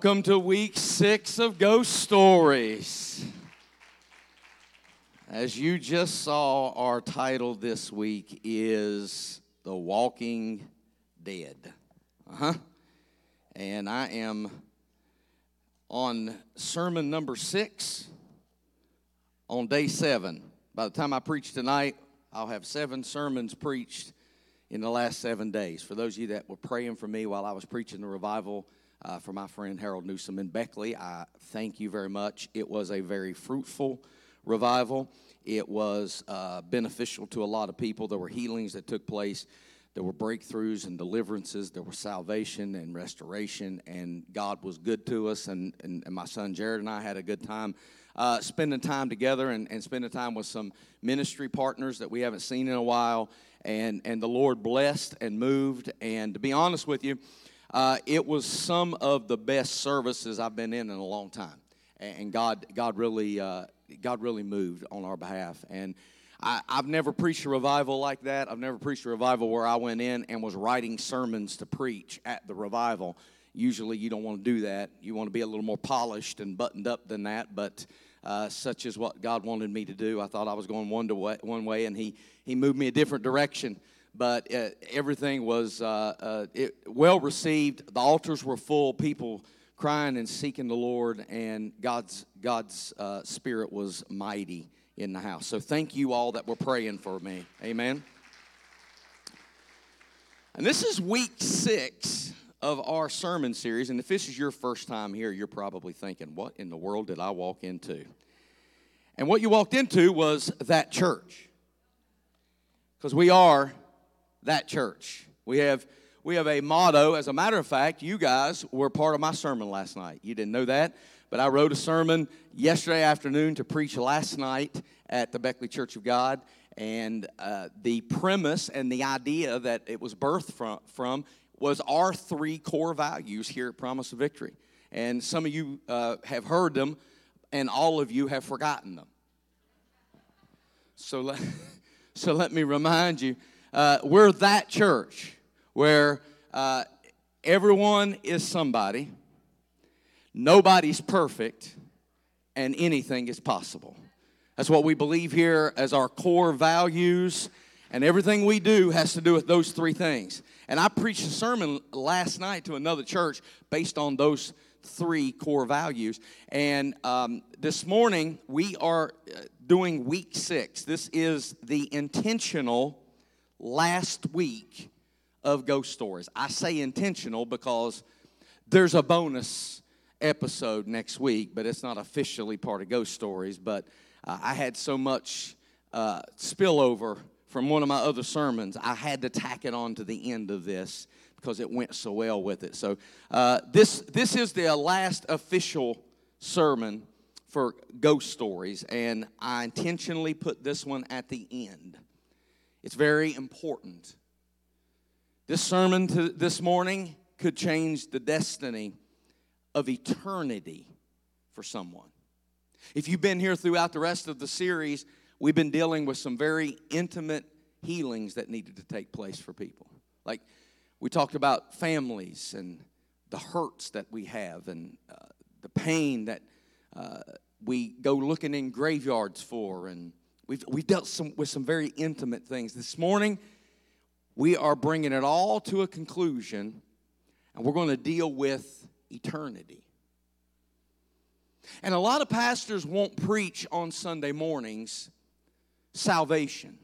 Welcome to week six of Ghost Stories. As you just saw, our title this week is The Walking Dead. Uh huh. And I am on sermon number six on day seven. By the time I preach tonight, I'll have seven sermons preached in the last seven days. For those of you that were praying for me while I was preaching the revival, uh, for my friend Harold Newsom in Beckley. I thank you very much. It was a very fruitful revival. It was uh, beneficial to a lot of people. There were healings that took place. There were breakthroughs and deliverances. There was salvation and restoration, and God was good to us. And, and, and my son Jared and I had a good time uh, spending time together and, and spending time with some ministry partners that we haven't seen in a while. And, and the Lord blessed and moved. And to be honest with you, uh, it was some of the best services I've been in in a long time, and God, God really, uh, God really moved on our behalf. And I, have never preached a revival like that. I've never preached a revival where I went in and was writing sermons to preach at the revival. Usually, you don't want to do that. You want to be a little more polished and buttoned up than that. But uh, such is what God wanted me to do. I thought I was going one way, one way, and He He moved me a different direction but uh, everything was uh, uh, it, well received. The altars were full, people crying and seeking the Lord, and God's God's uh, spirit was mighty in the house. So thank you all that were praying for me. Amen. And this is week six of our sermon series. And if this is your first time here, you're probably thinking, "What in the world did I walk into?" And what you walked into was that church, because we are that church. We have we have a motto. As a matter of fact, you guys were part of my sermon last night. You didn't know that, but I wrote a sermon yesterday afternoon to preach last night at the Beckley Church of God. And uh, the premise and the idea that it was birthed from, from was our three core values here at Promise of Victory. And some of you uh, have heard them, and all of you have forgotten them. So let, so let me remind you uh, we're that church where uh, everyone is somebody, nobody's perfect, and anything is possible. That's what we believe here as our core values, and everything we do has to do with those three things. And I preached a sermon last night to another church based on those three core values. And um, this morning, we are uh, doing week six. This is the intentional last week of ghost stories. I say intentional because there's a bonus episode next week, but it's not officially part of ghost stories. But uh, I had so much uh, spillover from one of my other sermons, I had to tack it on to the end of this because it went so well with it. So uh, this this is the last official sermon for ghost stories, and I intentionally put this one at the end it's very important. This sermon to, this morning could change the destiny of eternity for someone. If you've been here throughout the rest of the series, we've been dealing with some very intimate healings that needed to take place for people. Like we talked about families and the hurts that we have and uh, the pain that uh, we go looking in graveyards for and We've, we've dealt some, with some very intimate things. This morning, we are bringing it all to a conclusion, and we're going to deal with eternity. And a lot of pastors won't preach on Sunday mornings salvation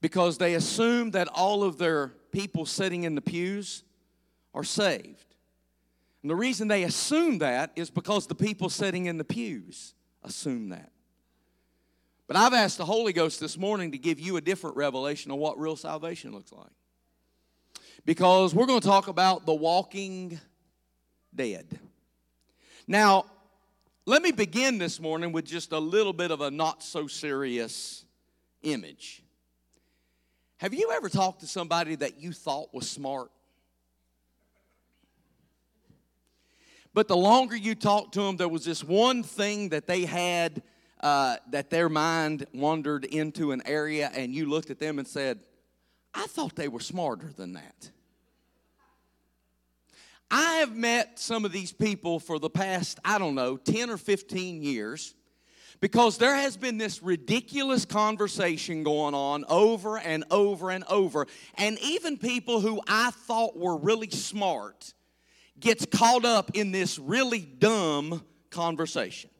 because they assume that all of their people sitting in the pews are saved. And the reason they assume that is because the people sitting in the pews assume that. But I've asked the Holy Ghost this morning to give you a different revelation of what real salvation looks like. Because we're going to talk about the walking dead. Now, let me begin this morning with just a little bit of a not so serious image. Have you ever talked to somebody that you thought was smart? But the longer you talked to them, there was this one thing that they had uh, that their mind wandered into an area and you looked at them and said, I thought they were smarter than that. I have met some of these people for the past, I don't know, 10 or 15 years because there has been this ridiculous conversation going on over and over and over. And even people who I thought were really smart gets caught up in this really dumb conversation.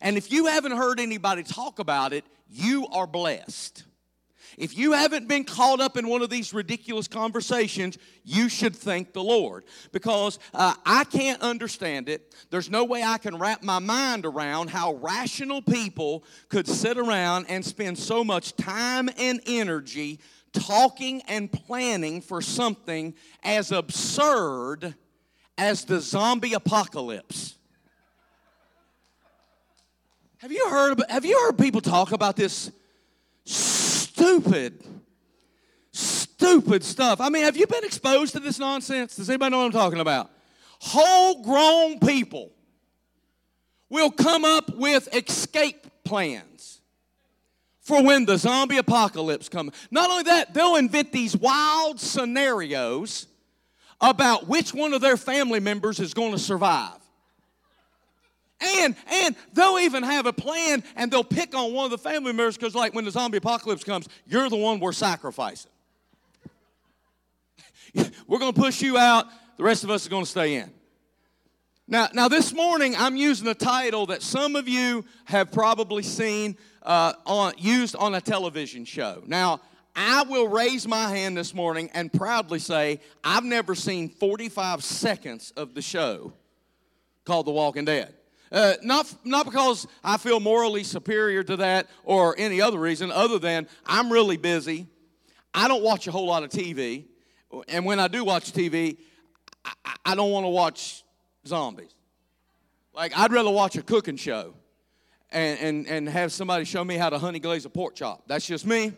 And if you haven't heard anybody talk about it, you are blessed. If you haven't been caught up in one of these ridiculous conversations, you should thank the Lord because uh, I can't understand it. There's no way I can wrap my mind around how rational people could sit around and spend so much time and energy talking and planning for something as absurd as the zombie apocalypse. Have you heard? Have you heard people talk about this stupid, stupid stuff? I mean, have you been exposed to this nonsense? Does anybody know what I'm talking about? Whole grown people will come up with escape plans for when the zombie apocalypse comes. Not only that, they'll invent these wild scenarios about which one of their family members is going to survive. And and they'll even have a plan and they'll pick on one of the family members because like when the zombie apocalypse comes, you're the one we're sacrificing. we're going to push you out, the rest of us are going to stay in. Now, now this morning I'm using a title that some of you have probably seen uh, on, used on a television show. Now, I will raise my hand this morning and proudly say I've never seen 45 seconds of the show called The Walking Dead. Uh, not, not because I feel morally superior to that or any other reason, other than I'm really busy. I don't watch a whole lot of TV. And when I do watch TV, I, I don't want to watch zombies. Like, I'd rather watch a cooking show and, and, and have somebody show me how to honey glaze a pork chop. That's just me.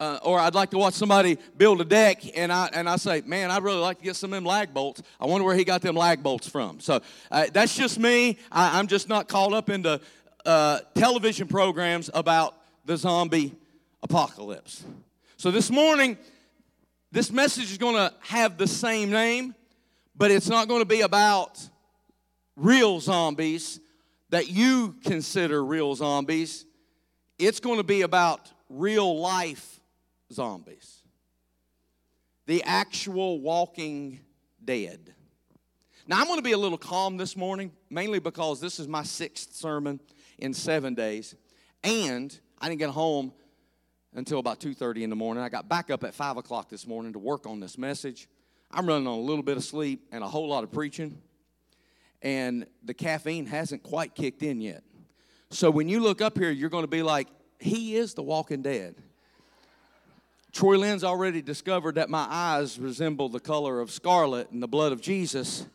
Uh, or I'd like to watch somebody build a deck, and I and I say, man, I'd really like to get some of them lag bolts. I wonder where he got them lag bolts from. So uh, that's just me. I, am just not caught up into uh, television programs about the zombie apocalypse. So this morning, this message is going to have the same name, but it's not going to be about real zombies that you consider real zombies. It's going to be about real life zombies, the actual walking dead. Now, I'm going to be a little calm this morning, mainly because this is my sixth sermon in seven days, and I didn't get home until about 2.30 in the morning. I got back up at 5 o'clock this morning to work on this message. I'm running on a little bit of sleep and a whole lot of preaching, and the caffeine hasn't quite kicked in yet. So when you look up here, you're going to be like, he is the walking dead. Troy Lynn's already discovered that my eyes resemble the color of scarlet and the blood of Jesus.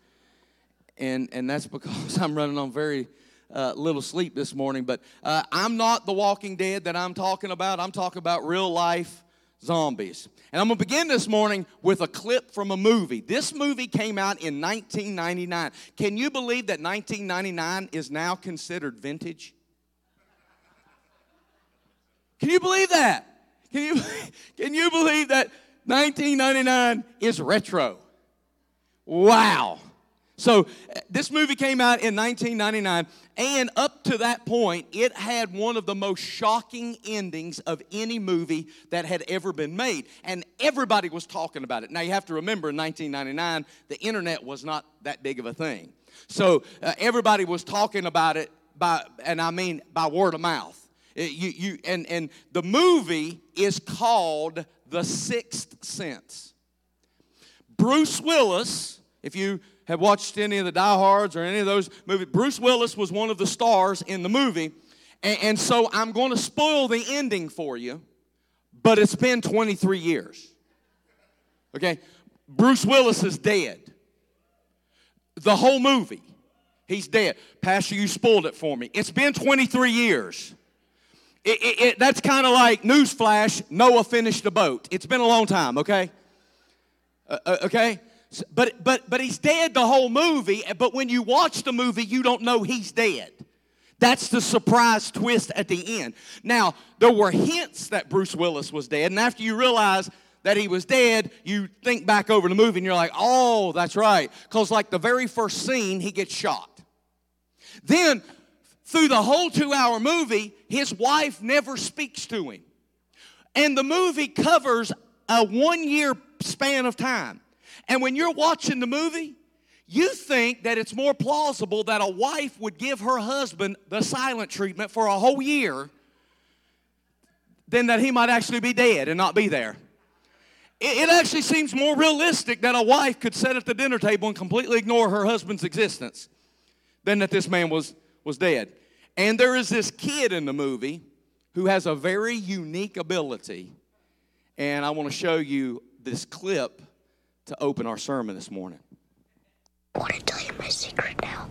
And, and that's because I'm running on very uh, little sleep this morning. But uh, I'm not the walking dead that I'm talking about. I'm talking about real life zombies. And I'm going to begin this morning with a clip from a movie. This movie came out in 1999. Can you believe that 1999 is now considered vintage? Can you believe that? Can you, can you believe that 1999 is retro? Wow. So this movie came out in 1999, and up to that point, it had one of the most shocking endings of any movie that had ever been made. And everybody was talking about it. Now, you have to remember in 1999, the internet was not that big of a thing. So uh, everybody was talking about it by, and I mean by word of mouth. Uh, you, you, and, and the movie is called The Sixth Sense. Bruce Willis, if you have watched any of the Diehards or any of those movies, Bruce Willis was one of the stars in the movie. And, and so I'm going to spoil the ending for you, but it's been 23 years. Okay? Bruce Willis is dead. The whole movie, he's dead. Pastor, you spoiled it for me. It's been 23 years. It, it, it, that's kind of like newsflash Noah finished the boat. It's been a long time, okay? Uh, uh, okay? But, but, but he's dead the whole movie, but when you watch the movie, you don't know he's dead. That's the surprise twist at the end. Now, there were hints that Bruce Willis was dead, and after you realize that he was dead, you think back over the movie and you're like, oh, that's right. Because, like, the very first scene, he gets shot. Then, through the whole two hour movie, his wife never speaks to him. And the movie covers a one year span of time. And when you're watching the movie, you think that it's more plausible that a wife would give her husband the silent treatment for a whole year than that he might actually be dead and not be there. It actually seems more realistic that a wife could sit at the dinner table and completely ignore her husband's existence than that this man was, was dead. And there is this kid in the movie who has a very unique ability. And I want to show you this clip to open our sermon this morning. I want to tell you my secret now.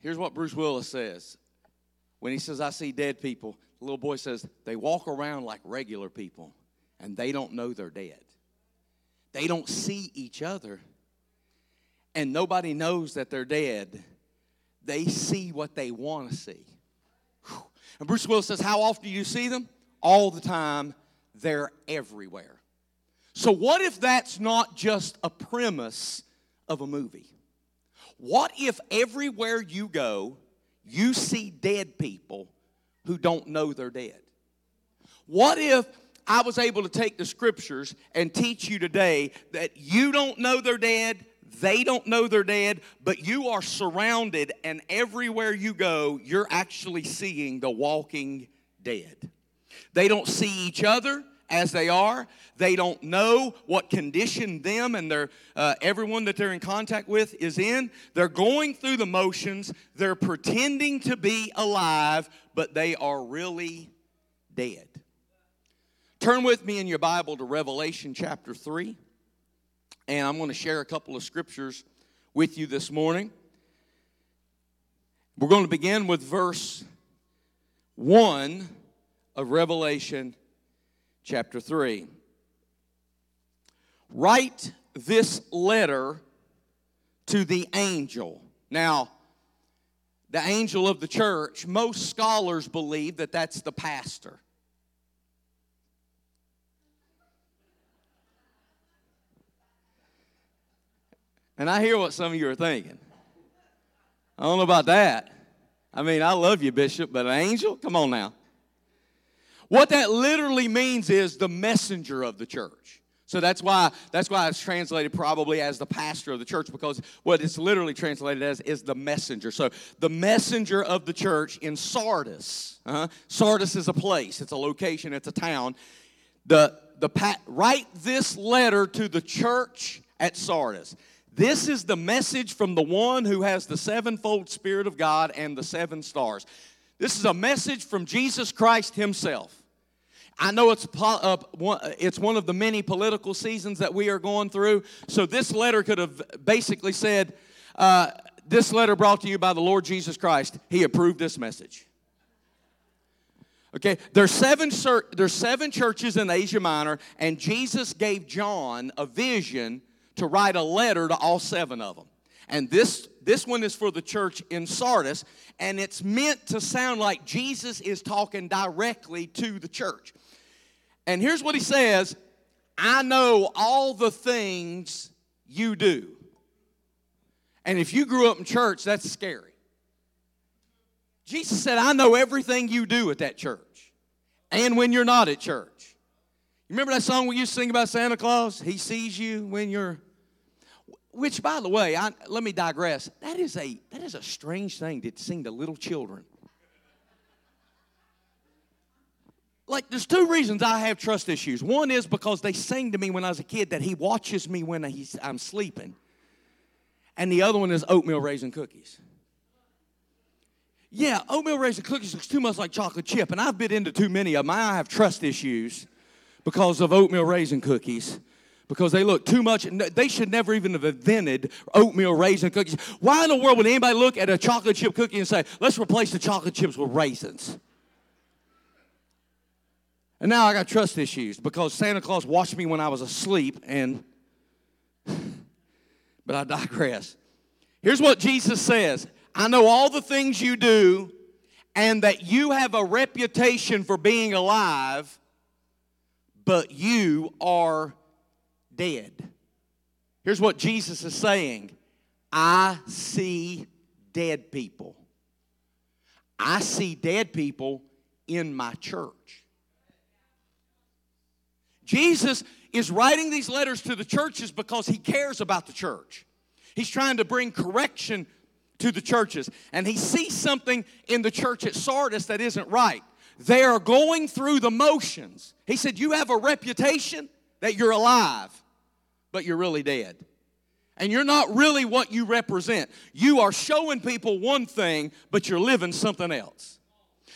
Here's what Bruce Willis says. When he says, I see dead people, the little boy says, they walk around like regular people and they don't know they're dead. They don't see each other and nobody knows that they're dead. They see what they want to see. And Bruce Willis says, How often do you see them? All the time. They're everywhere. So, what if that's not just a premise of a movie? What if everywhere you go, you see dead people who don't know they're dead? What if I was able to take the scriptures and teach you today that you don't know they're dead, they don't know they're dead, but you are surrounded, and everywhere you go, you're actually seeing the walking dead. They don't see each other, as they are. They don't know what condition them and their uh, everyone that they're in contact with is in. They're going through the motions. They're pretending to be alive, but they are really dead. Turn with me in your Bible to Revelation chapter 3. And I'm going to share a couple of scriptures with you this morning. We're going to begin with verse 1 of Revelation chapter 3. Write this letter to the angel. Now, the angel of the church, most scholars believe that that's the pastor. And I hear what some of you are thinking. I don't know about that. I mean, I love you, Bishop, but an angel? Come on now. What that literally means is the messenger of the church. So that's why that's why it's translated probably as the pastor of the church because what it's literally translated as is the messenger. So the messenger of the church in Sardis. Uh-huh. Sardis is a place, it's a location, it's a town. The the write this letter to the church at Sardis. This is the message from the one who has the sevenfold Spirit of God and the seven stars. This is a message from Jesus Christ Himself. I know it's, uh, one, it's one of the many political seasons that we are going through. So this letter could have basically said, uh, This letter brought to you by the Lord Jesus Christ. He approved this message. Okay, there's seven, there's seven churches in Asia Minor, and Jesus gave John a vision to write a letter to all seven of them. And this, this one is for the church in Sardis, and it's meant to sound like Jesus is talking directly to the church. And here's what he says I know all the things you do. And if you grew up in church, that's scary. Jesus said, I know everything you do at that church and when you're not at church. You remember that song we used to sing about Santa Claus? He sees you when you're which, by the way, I, let me digress. That is a that is a strange thing to sing to little children. Like there's two reasons I have trust issues. One is because they sang to me when I was a kid that he watches me when I'm sleeping. And the other one is oatmeal raisin cookies. Yeah, oatmeal raisin cookies looks too much like chocolate chip, and I've bit into too many of them. I have trust issues because of oatmeal raisin cookies because they look too much. They should never even have invented oatmeal raisin cookies. Why in the world would anybody look at a chocolate chip cookie and say, let's replace the chocolate chips with raisins? And now I got trust issues because Santa Claus watched me when I was asleep, and but I digress. Here's what Jesus says I know all the things you do, and that you have a reputation for being alive, but you are dead. Here's what Jesus is saying I see dead people. I see dead people in my church. Jesus is writing these letters to the churches because he cares about the church. He's trying to bring correction to the churches. And he sees something in the church at Sardis that isn't right. They are going through the motions. He said, You have a reputation that you're alive, but you're really dead. And you're not really what you represent. You are showing people one thing, but you're living something else.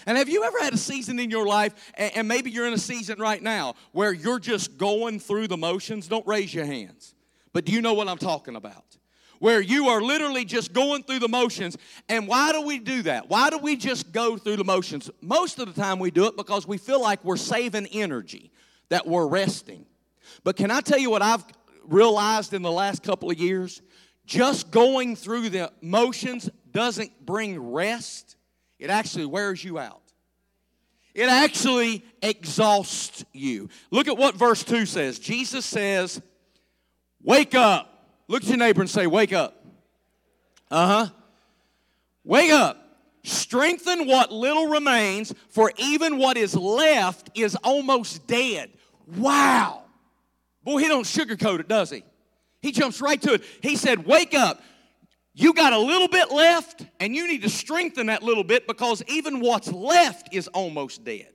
And have you ever had a season in your life, and maybe you're in a season right now, where you're just going through the motions? Don't raise your hands. But do you know what I'm talking about? Where you are literally just going through the motions. And why do we do that? Why do we just go through the motions? Most of the time we do it because we feel like we're saving energy, that we're resting. But can I tell you what I've realized in the last couple of years? Just going through the motions doesn't bring rest it actually wears you out. It actually exhausts you. Look at what verse 2 says. Jesus says, Wake up. Look at your neighbor and say, Wake up. Uh huh. Wake up. Strengthen what little remains, for even what is left is almost dead. Wow. Boy, he don't sugarcoat it, does he? He jumps right to it. He said, Wake up. You got a little bit left, and you need to strengthen that little bit because even what's left is almost dead.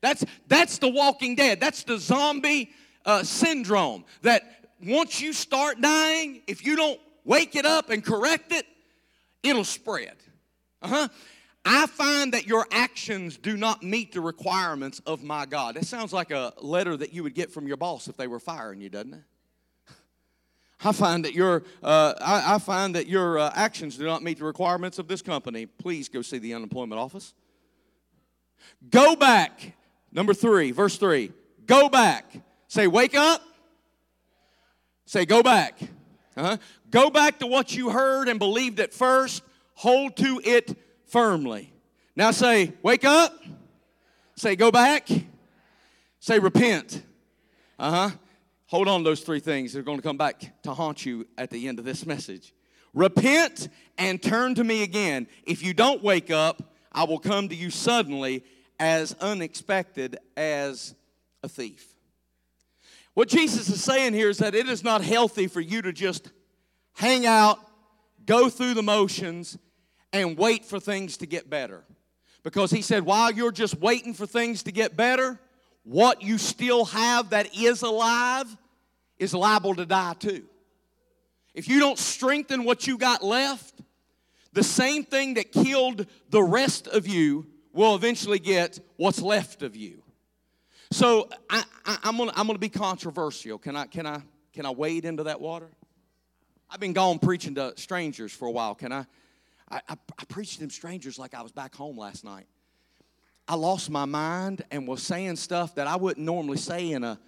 That's, that's the walking dead. That's the zombie uh, syndrome. That once you start dying, if you don't wake it up and correct it, it'll spread. Uh-huh. I find that your actions do not meet the requirements of my God. That sounds like a letter that you would get from your boss if they were firing you, doesn't it? I find that your, uh, I, I, find that your uh, actions do not meet the requirements of this company. Please go see the unemployment office. Go back. Number three, verse three. Go back. Say, wake up. Say, go back. Uh-huh. Go back to what you heard and believed at first. Hold to it firmly. Now say, wake up. Say, go back. Say, repent. Uh huh. Hold on those three things. They're going to come back to haunt you at the end of this message. Repent and turn to me again. If you don't wake up, I will come to you suddenly as unexpected as a thief. What Jesus is saying here is that it is not healthy for you to just hang out, go through the motions, and wait for things to get better. Because he said, while you're just waiting for things to get better, what you still have that is alive is liable to die too. If you don't strengthen what you got left, the same thing that killed the rest of you will eventually get what's left of you. So I, am gonna I'm gonna be controversial. Can I can I can I wade into that water? I've been gone preaching to strangers for a while. Can I? I, I, I preached to them strangers like I was back home last night. I lost my mind and was saying stuff that I wouldn't normally say in a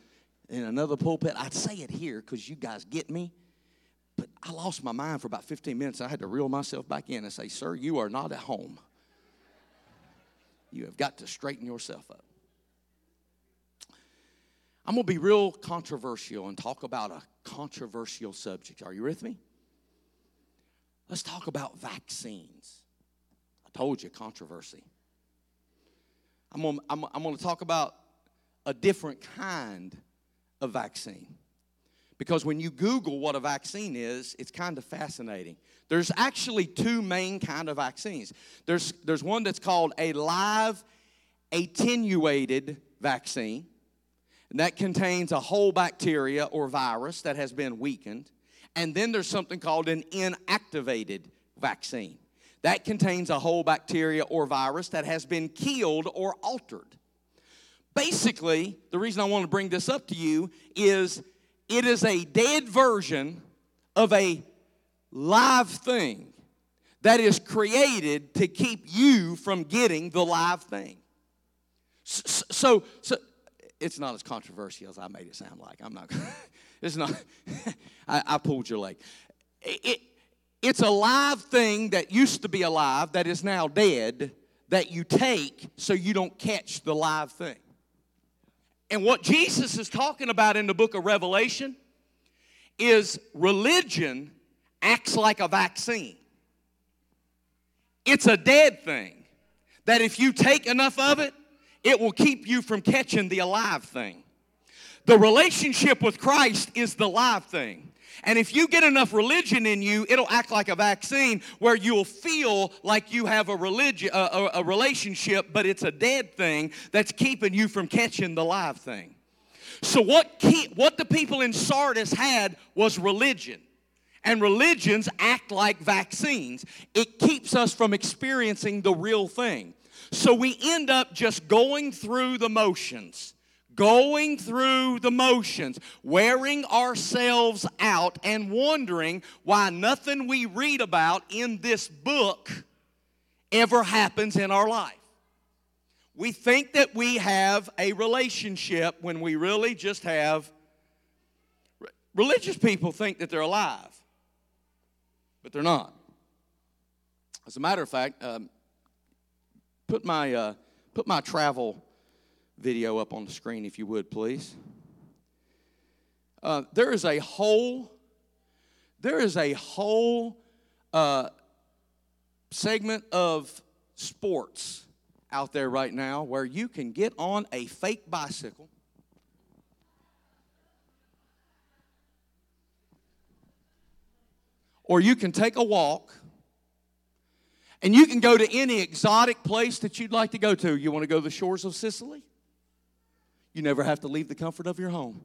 in another pulpit. I'd say it here because you guys get me. But I lost my mind for about 15 minutes. I had to reel myself back in and say, Sir, you are not at home. You have got to straighten yourself up. I'm going to be real controversial and talk about a controversial subject. Are you with me? Let's talk about vaccines. I told you, controversy. I'm I'm, I'm going to talk about a different kind a vaccine. Because when you Google what a vaccine is, it's kind of fascinating. There's actually two main kind of vaccines. There's, there's one that's called a live attenuated vaccine, and that contains a whole bacteria or virus that has been weakened. And then there's something called an inactivated vaccine. That contains a whole bacteria or virus that has been killed or altered. Basically, the reason I want to bring this up to you is it is a dead version of a live thing that is created to keep you from getting the live thing. So, so, so it's not as controversial as I made it sound like. I'm not. it's not. I, I, pulled your leg. It, it's a live thing that used to be alive that is now dead that you take so you don't catch the live thing. And what Jesus is talking about in the book of Revelation is religion acts like a vaccine. It's a dead thing that if you take enough of it, it will keep you from catching the alive thing. The relationship with Christ is the live thing. And if you get enough religion in you, it'll act like a vaccine where you'll feel like you have a religion, a, a, relationship, but it's a dead thing that's keeping you from catching the live thing. So what what the people in Sardis had was religion. And religions act like vaccines. It keeps us from experiencing the real thing. So we end up just going through the motions, going through the motions, wearing ourselves out, and wondering why nothing we read about in this book ever happens in our life. We think that we have a relationship when we really just have. Religious people think that they're alive but they're not. As a matter of fact, um, put my uh, put my travel video up on the screen if you would, please. Uh, there is a whole there is a whole uh, segment of sports out there right now where you can get on a fake bicycle or you can take a walk and you can go to any exotic place that you'd like to go to. You want to go to the shores of Sicily? You never have to leave the comfort of your home.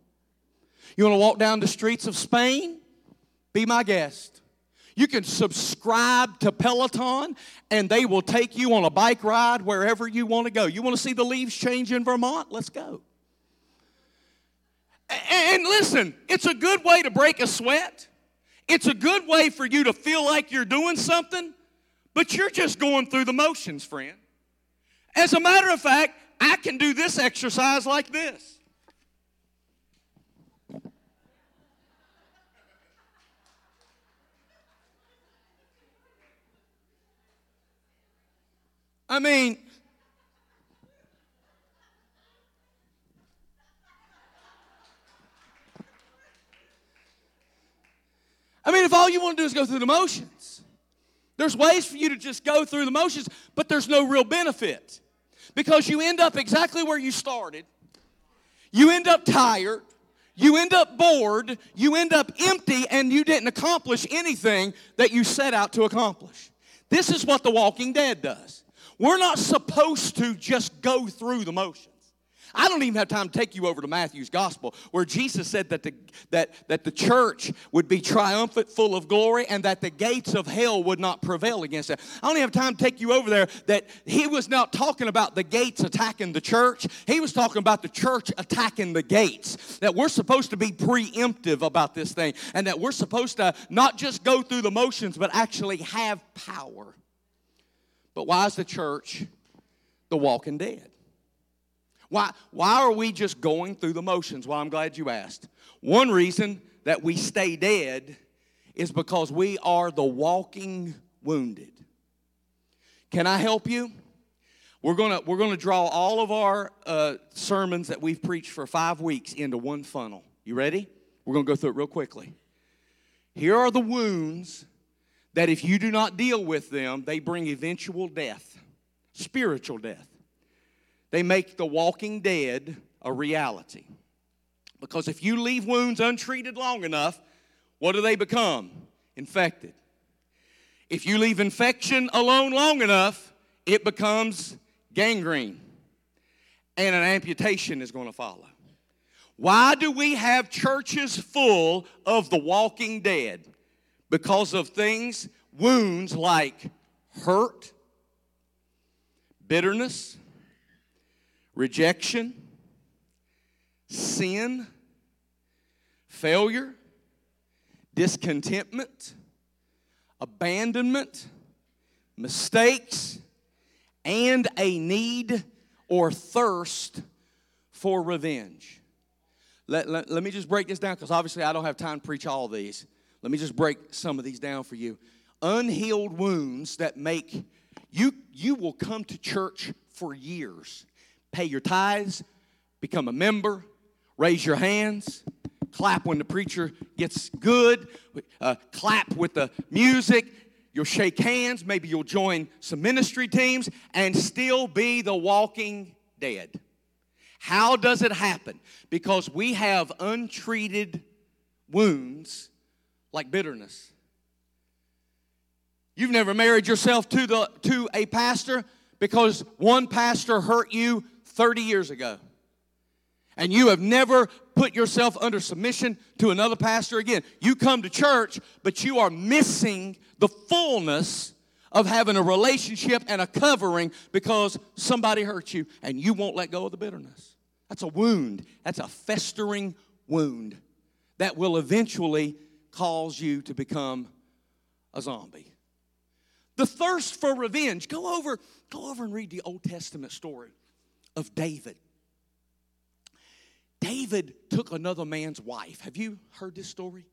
You want to walk down the streets of Spain? Be my guest. You can subscribe to Peloton and they will take you on a bike ride wherever you want to go. You want to see the leaves change in Vermont? Let's go. And listen, it's a good way to break a sweat. It's a good way for you to feel like you're doing something, but you're just going through the motions, friend. As a matter of fact, I can do this exercise like this. I mean, I mean, if all you want to do is go through the motions, there's ways for you to just go through the motions, but there's no real benefit because you end up exactly where you started. You end up tired. You end up bored. You end up empty, and you didn't accomplish anything that you set out to accomplish. This is what The Walking Dead does. We're not supposed to just go through the motions. I don't even have time to take you over to Matthew's gospel where Jesus said that the, that, that the church would be triumphant, full of glory, and that the gates of hell would not prevail against it. I don't have time to take you over there that he was not talking about the gates attacking the church. He was talking about the church attacking the gates. That we're supposed to be preemptive about this thing and that we're supposed to not just go through the motions but actually have power. But why is the church the walking dead? Why, why are we just going through the motions? Well, I'm glad you asked. One reason that we stay dead is because we are the walking wounded. Can I help you? We're gonna, we're gonna draw all of our uh, sermons that we've preached for five weeks into one funnel. You ready? We're gonna go through it real quickly. Here are the wounds that if you do not deal with them, they bring eventual death, spiritual death. They make the walking dead a reality. Because if you leave wounds untreated long enough, what do they become? Infected. If you leave infection alone long enough, it becomes gangrene. and an amputation is going to follow. Why do we have churches full of the walking dead? Because of things, wounds like hurt, bitterness, rejection, sin, failure, discontentment, abandonment, mistakes, and a need or thirst for revenge. Let, let, let me just break this down because obviously I don't have time to preach all these. Let me just break some of these down for you. Unhealed wounds that make you, you will come to church for years, pay your tithes, become a member, raise your hands, clap when the preacher gets good, uh, clap with the music. You'll shake hands, maybe you'll join some ministry teams, and still be the walking dead. How does it happen? Because we have untreated wounds like bitterness. You've never married yourself to, the, to a pastor because one pastor hurt you 30 years ago. And you have never put yourself under submission to another pastor again. You come to church, but you are missing the fullness of having a relationship and a covering because somebody hurt you and you won't let go of the bitterness. That's a wound. That's a festering wound that will eventually cause you to become a zombie. The thirst for revenge. Go over, go over and read the Old Testament story of David. David took another man's wife. Have you heard this story?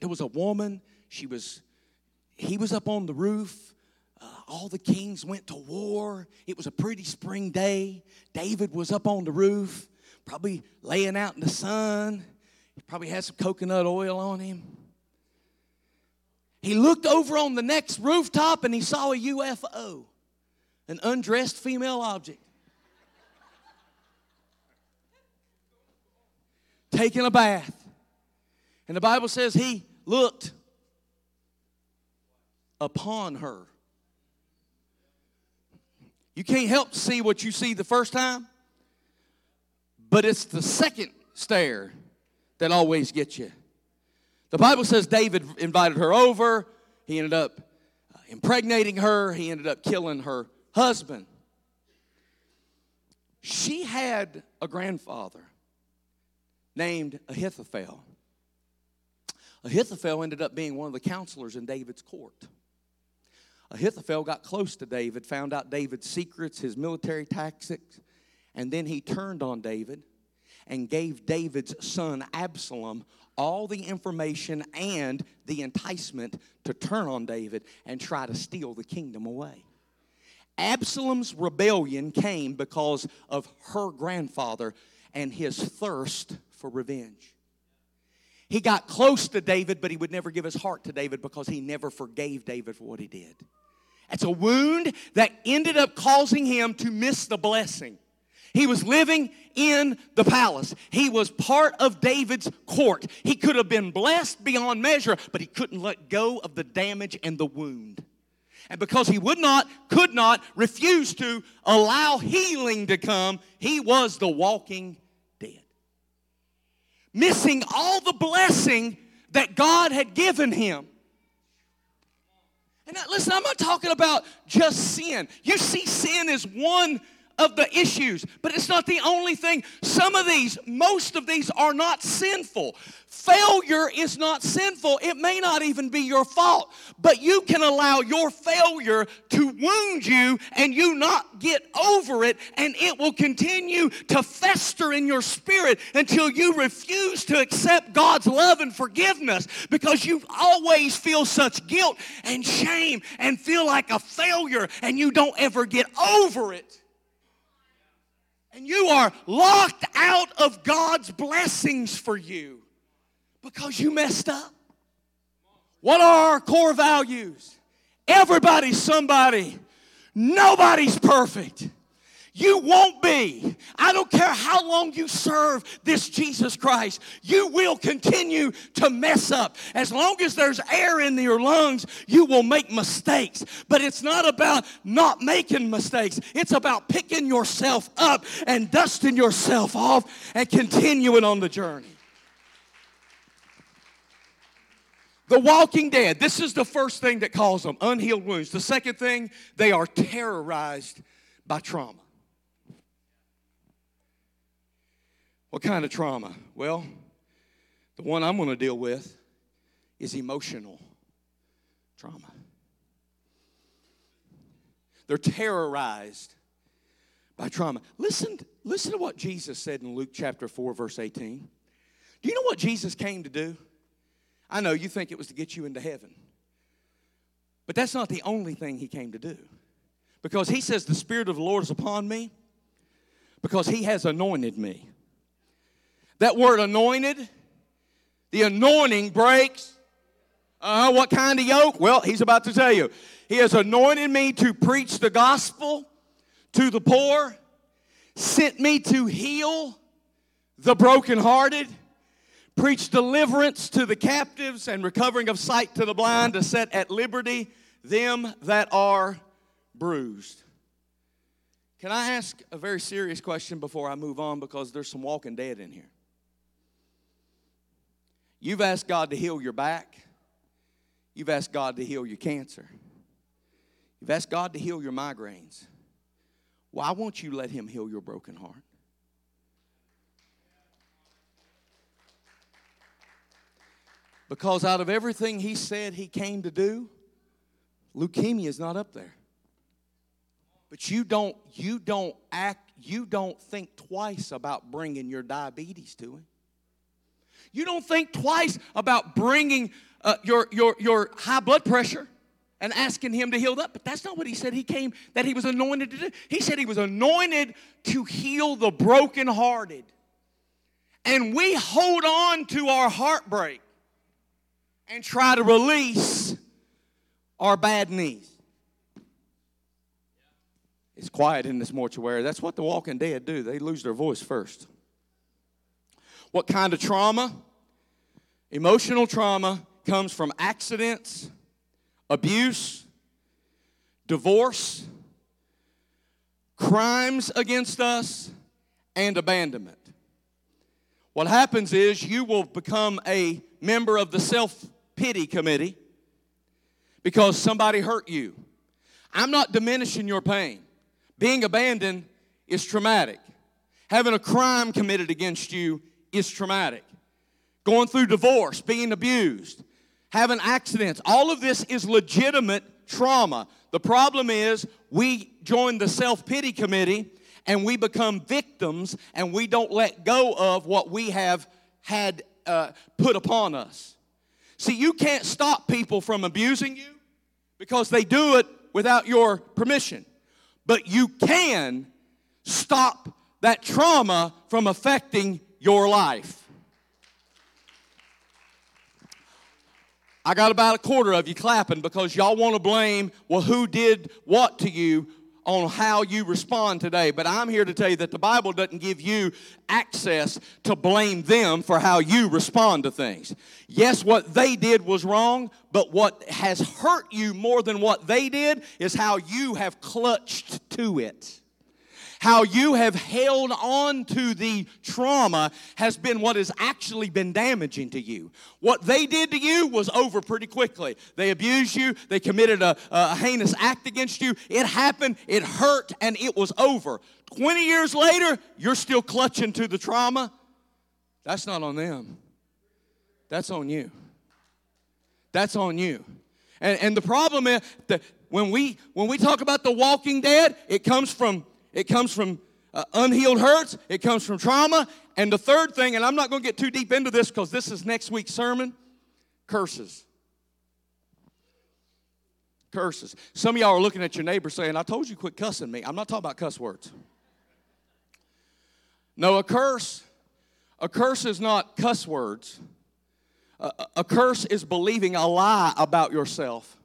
There was a woman, she was he was up on the roof. Uh, all the kings went to war. It was a pretty spring day. David was up on the roof, probably laying out in the sun. He probably had some coconut oil on him. He looked over on the next rooftop and he saw a UFO, an undressed female object. Taking a bath. And the Bible says he looked upon her. You can't help see what you see the first time, but it's the second stare that always gets you. The Bible says David invited her over. He ended up uh, impregnating her, he ended up killing her husband. She had a grandfather named Ahithophel. Ahithophel ended up being one of the counselors in David's court. Ahithophel got close to David, found out David's secrets, his military tactics, and then he turned on David and gave David's son Absalom all the information and the enticement to turn on David and try to steal the kingdom away. Absalom's rebellion came because of her grandfather and his thirst for revenge. He got close to David, but he would never give his heart to David because he never forgave David for what he did. It's a wound that ended up causing him to miss the blessing. He was living in the palace. He was part of David's court. He could have been blessed beyond measure, but he couldn't let go of the damage and the wound. And because he would not, could not, refuse to allow healing to come, he was the walking. Missing all the blessing that God had given him. And listen, I'm not talking about just sin. You see sin as one of the issues, but it's not the only thing. Some of these, most of these are not sinful. Failure is not sinful. It may not even be your fault, but you can allow your failure to wound you and you not get over it, and it will continue to fester in your spirit until you refuse to accept God's love and forgiveness because you always feel such guilt and shame and feel like a failure and you don't ever get over it and you are locked out of God's blessings for you because you messed up. What are our core values? Everybody's somebody, nobody's perfect. You won't be. I don't care how long you serve this Jesus Christ, you will continue to mess up. As long as there's air in your lungs, you will make mistakes. But it's not about not making mistakes, it's about picking yourself up and dusting yourself off and continuing on the journey. The walking dead, this is the first thing that calls them unhealed wounds. The second thing, they are terrorized by trauma. What kind of trauma? Well, the one I'm going to deal with is emotional trauma. They're terrorized by trauma. Listen, listen to what Jesus said in Luke chapter 4, verse 18. Do you know what Jesus came to do? I know you think it was to get you into heaven. But that's not the only thing he came to do. Because he says, The Spirit of the Lord is upon me because he has anointed me. That word anointed, the anointing breaks. Uh, what kind of yoke? Well, he's about to tell you. He has anointed me to preach the gospel to the poor, sent me to heal the brokenhearted, preach deliverance to the captives and recovering of sight to the blind, to set at liberty them that are bruised. Can I ask a very serious question before I move on because there's some walking dead in here? You've asked God to heal your back. You've asked God to heal your cancer. You've asked God to heal your migraines. Why won't you let Him heal your broken heart? Because out of everything He said He came to do, leukemia is not up there. But you don't, you don't act, you don't think twice about bringing your diabetes to Him. You don't think twice about bringing uh, your, your, your high blood pressure and asking him to heal that. But that's not what he said he came, that he was anointed to do. He said he was anointed to heal the brokenhearted. And we hold on to our heartbreak and try to release our bad knees. It's quiet in this mortuary. That's what the walking dead do. They lose their voice first. What kind of trauma? Emotional trauma comes from accidents, abuse, divorce, crimes against us, and abandonment. What happens is you will become a member of the self pity committee because somebody hurt you. I'm not diminishing your pain. Being abandoned is traumatic. Having a crime committed against you is traumatic. Going through divorce, being abused, having accidents, all of this is legitimate trauma. The problem is we join the self pity committee and we become victims and we don't let go of what we have had uh, put upon us. See, you can't stop people from abusing you because they do it without your permission, but you can stop that trauma from affecting your life. I got about a quarter of you clapping because y'all want to blame, well, who did what to you on how you respond today. But I'm here to tell you that the Bible doesn't give you access to blame them for how you respond to things. Yes, what they did was wrong, but what has hurt you more than what they did is how you have clutched to it how you have held on to the trauma has been what has actually been damaging to you. What they did to you was over pretty quickly. They abused you, they committed a, a heinous act against you. It happened, it hurt, and it was over. 20 years later, you're still clutching to the trauma. That's not on them, that's on you. That's on you. And, and the problem is that when we when we talk about the walking dead, it comes from it comes from uh, unhealed hurts, it comes from trauma. And the third thing, and I'm not going to get too deep into this because this is next week's sermon curses. Curses. Some of y'all are looking at your neighbor saying, I told you quit cussing me. I'm not talking about cuss words. No, a curse, a curse is not cuss words. A, a curse is believing a lie about yourself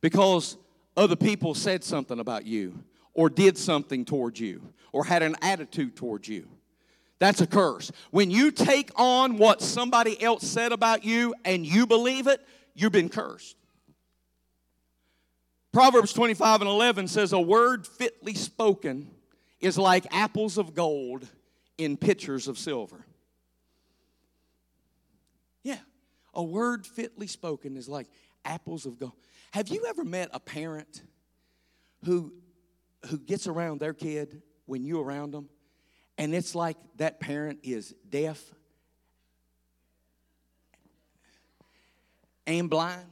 because other people said something about you or did something towards you or had an attitude towards you. That's a curse. When you take on what somebody else said about you and you believe it, you've been cursed. Proverbs 25 and 11 says, A word fitly spoken is like apples of gold in pitchers of silver. Yeah, a word fitly spoken is like apples of gold. Have you ever met a parent who, who gets around their kid when you're around them, and it's like that parent is deaf and blind?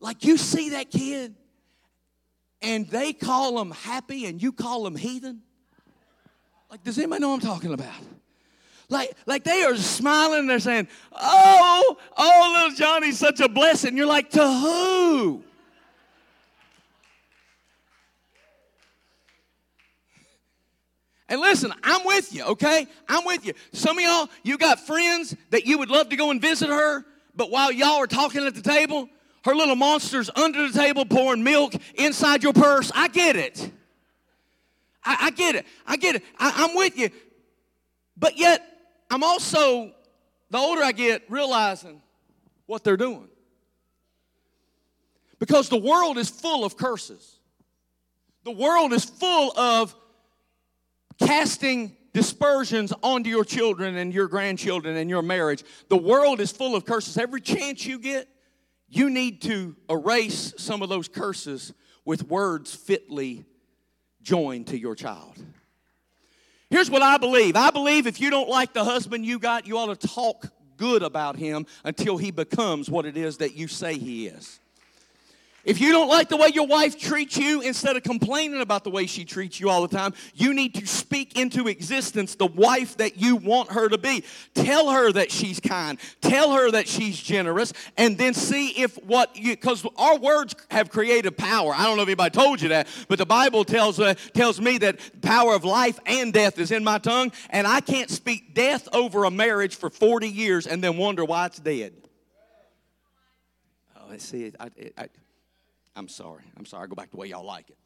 Like you see that kid, and they call them happy, and you call them heathen? Like, does anybody know what I'm talking about? Like, like they are smiling, and they're saying, Oh, oh, little Johnny's such a blessing. You're like, To who? And listen, I'm with you, okay? I'm with you. Some of y'all, you got friends that you would love to go and visit her, but while y'all are talking at the table, her little monster's under the table pouring milk inside your purse. I get it. I, I get it. I get it. I, I'm with you. But yet, I'm also, the older I get, realizing what they're doing. Because the world is full of curses. The world is full of casting dispersions onto your children and your grandchildren and your marriage. The world is full of curses. Every chance you get, you need to erase some of those curses with words fitly joined to your child. Here's what I believe I believe if you don't like the husband you got, you ought to talk good about him until he becomes what it is that you say he is. If you don't like the way your wife treats you, instead of complaining about the way she treats you all the time, you need to speak into existence the wife that you want her to be. Tell her that she's kind, tell her that she's generous, and then see if what you, because our words have creative power. I don't know if anybody told you that, but the Bible tells, uh, tells me that power of life and death is in my tongue, and I can't speak death over a marriage for 40 years and then wonder why it's dead. Oh, see, I, I, I'm sorry. I'm sorry. I go back the way y'all like it.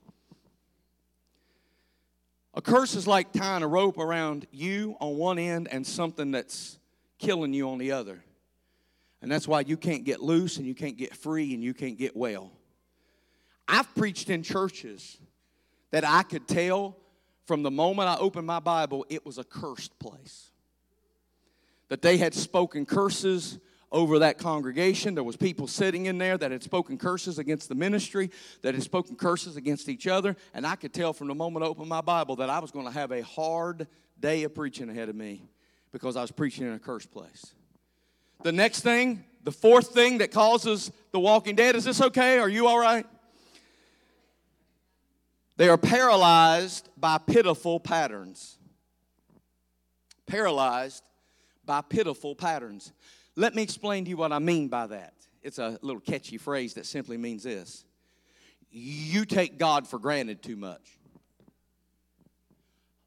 A curse is like tying a rope around you on one end and something that's killing you on the other. And that's why you can't get loose and you can't get free and you can't get well. I've preached in churches that I could tell from the moment I opened my Bible, it was a cursed place. That they had spoken curses over that congregation. There was people sitting in there that had spoken curses against the ministry, that had spoken curses against each other, and I could tell from the moment I opened my Bible that I was going to have a hard day of preaching ahead of me because I was preaching in a cursed place. The next thing, the fourth thing that causes the walking dead, is this okay? Are you all right? They are paralyzed by pitiful patterns. Paralyzed by pitiful patterns. Let me explain to you what I mean by that. It's a little catchy phrase that simply means this You take God for granted too much.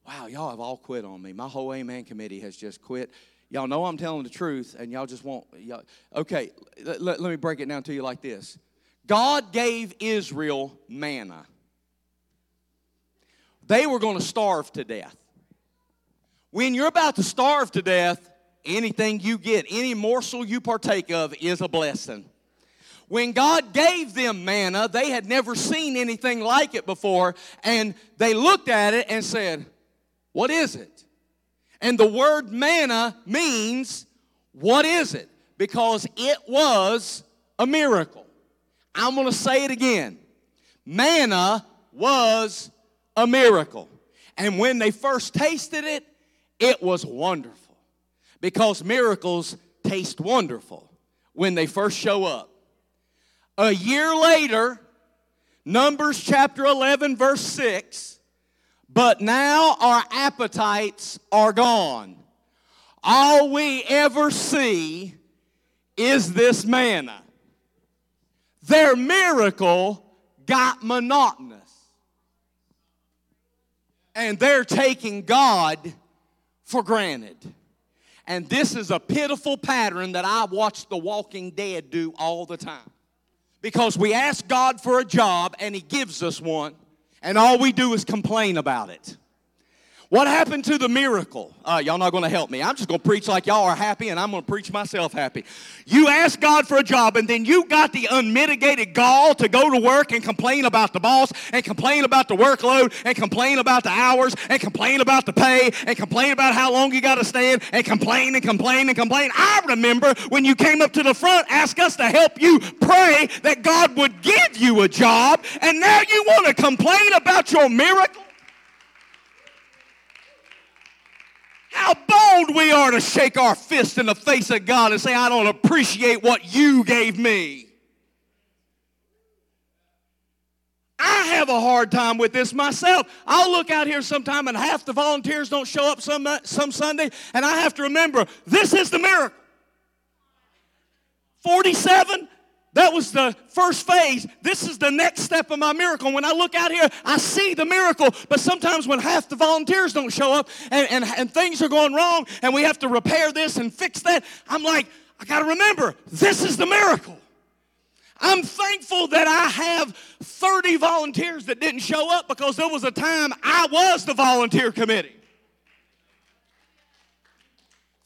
Wow, y'all have all quit on me. My whole Amen committee has just quit. Y'all know I'm telling the truth, and y'all just won't. Y'all, okay, let, let me break it down to you like this God gave Israel manna, they were going to starve to death. When you're about to starve to death, anything you get, any morsel you partake of is a blessing. When God gave them manna, they had never seen anything like it before, and they looked at it and said, What is it? And the word manna means, What is it? Because it was a miracle. I'm going to say it again. Manna was a miracle. And when they first tasted it, it was wonderful because miracles taste wonderful when they first show up. A year later, Numbers chapter 11, verse 6, but now our appetites are gone. All we ever see is this manna. Their miracle got monotonous. And they're taking God for granted. And this is a pitiful pattern that I watch The Walking Dead do all the time. because we ask God for a job and He gives us one, and all we do is complain about it. What happened to the miracle? Uh, y'all not going to help me. I'm just going to preach like y'all are happy, and I'm going to preach myself happy. You asked God for a job, and then you got the unmitigated gall to go to work and complain about the boss, and complain about the workload, and complain about the hours, and complain about the pay, and complain about how long you got to stand, and complain and complain and complain. I remember when you came up to the front, ask us to help you pray that God would give you a job, and now you want to complain about your miracle? How bold we are to shake our fist in the face of God and say, I don't appreciate what you gave me. I have a hard time with this myself. I'll look out here sometime and half the volunteers don't show up some, uh, some Sunday, and I have to remember this is the miracle. 47, that was the first phase. This is the next step of my miracle. When I look out here, I see the miracle. But sometimes when half the volunteers don't show up and, and, and things are going wrong and we have to repair this and fix that, I'm like, I got to remember, this is the miracle. I'm thankful that I have 30 volunteers that didn't show up because there was a time I was the volunteer committee.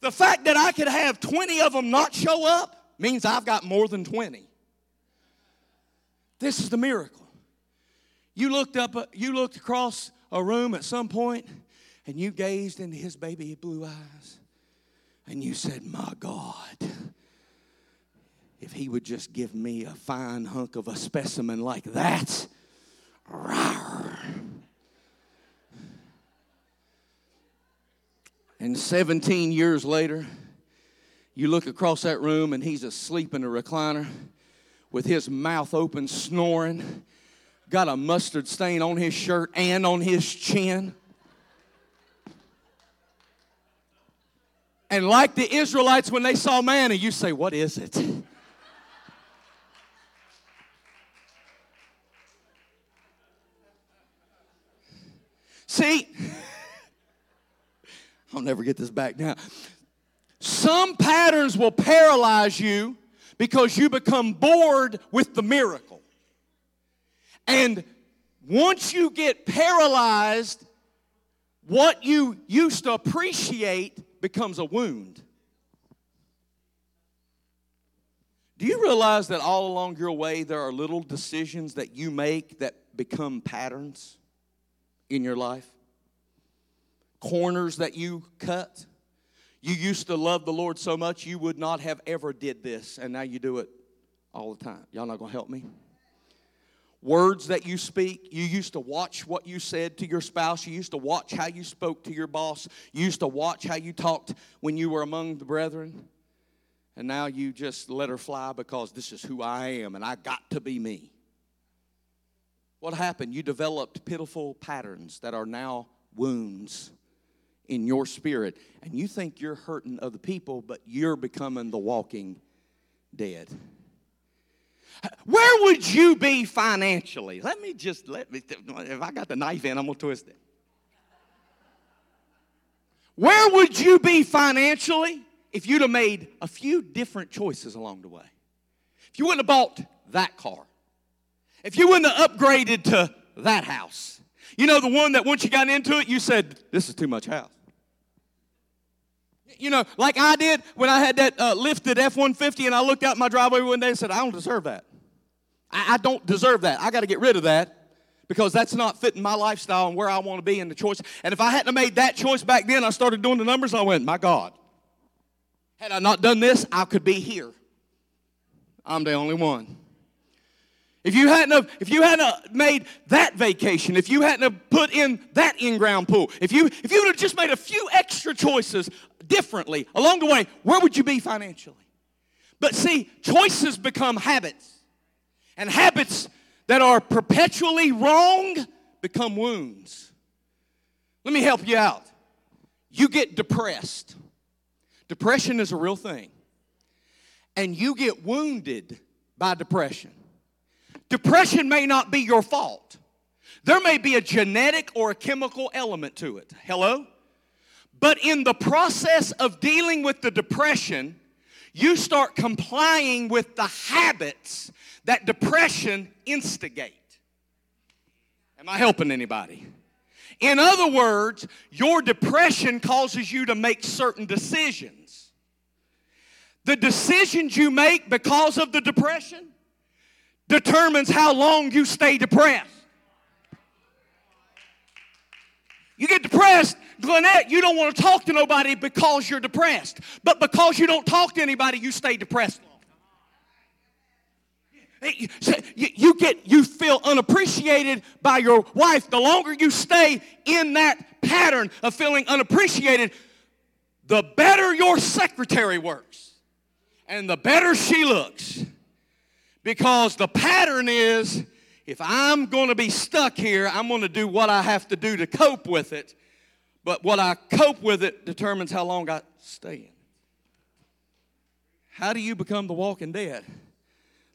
The fact that I could have 20 of them not show up means I've got more than 20. This is the miracle. You looked up, uh, you looked across a room at some point and you gazed into his baby blue eyes and you said, My God, if he would just give me a fine hunk of a specimen like that, rawr. And 17 years later, you look across that room and he's asleep in a recliner with his mouth open, snoring, got a mustard stain on his shirt and on his chin. And like the Israelites when they saw manna, you say, What is it? See, I'll never get this back now. Some patterns will paralyze you because you become bored with the miracle. And once you get paralyzed, what you used to appreciate becomes a wound. Do you realize that all along your way there are little decisions that you make that become patterns in your life? Corners that you cut? You used to love the Lord so much you would not have ever did this, and now you do it all the time. Y'all not gonna help me? Words that you speak, you used to watch what you said to your spouse, you used to watch how you spoke to your boss, you used to watch how you talked when you were among the brethren, and now you just let her fly because this is who I am and I got to be me. What happened? You developed pitiful patterns that are now wounds in your spirit, and you think you're hurting other people, but you're becoming the walking dead. Where would you be financially? Let me just let me. If I got the knife in, I'm gonna twist it. Where would you be financially if you'd have made a few different choices along the way? If you wouldn't have bought that car, if you wouldn't have upgraded to that house, you know, the one that once you got into it, you said, This is too much house. You know, like I did when I had that uh, lifted F 150 and I looked out my driveway one day and said, I don't deserve that. I, I don't deserve that. I got to get rid of that because that's not fitting my lifestyle and where I want to be in the choice. And if I hadn't made that choice back then, I started doing the numbers, I went, my God, had I not done this, I could be here. I'm the only one. If you hadn't have, if you hadn't made that vacation, if you hadn't have put in that in-ground pool, if you if you would have just made a few extra choices differently along the way, where would you be financially? But see, choices become habits. And habits that are perpetually wrong become wounds. Let me help you out. You get depressed. Depression is a real thing. And you get wounded by depression. Depression may not be your fault. There may be a genetic or a chemical element to it. Hello? But in the process of dealing with the depression, you start complying with the habits that depression instigate. Am I helping anybody? In other words, your depression causes you to make certain decisions. The decisions you make because of the depression determines how long you stay depressed. You get depressed, Gwinnett, you don't want to talk to nobody because you're depressed. But because you don't talk to anybody, you stay depressed You get you feel unappreciated by your wife. The longer you stay in that pattern of feeling unappreciated, the better your secretary works and the better she looks. Because the pattern is if I'm going to be stuck here, I'm going to do what I have to do to cope with it. But what I cope with it determines how long I stay in. How do you become the walking dead?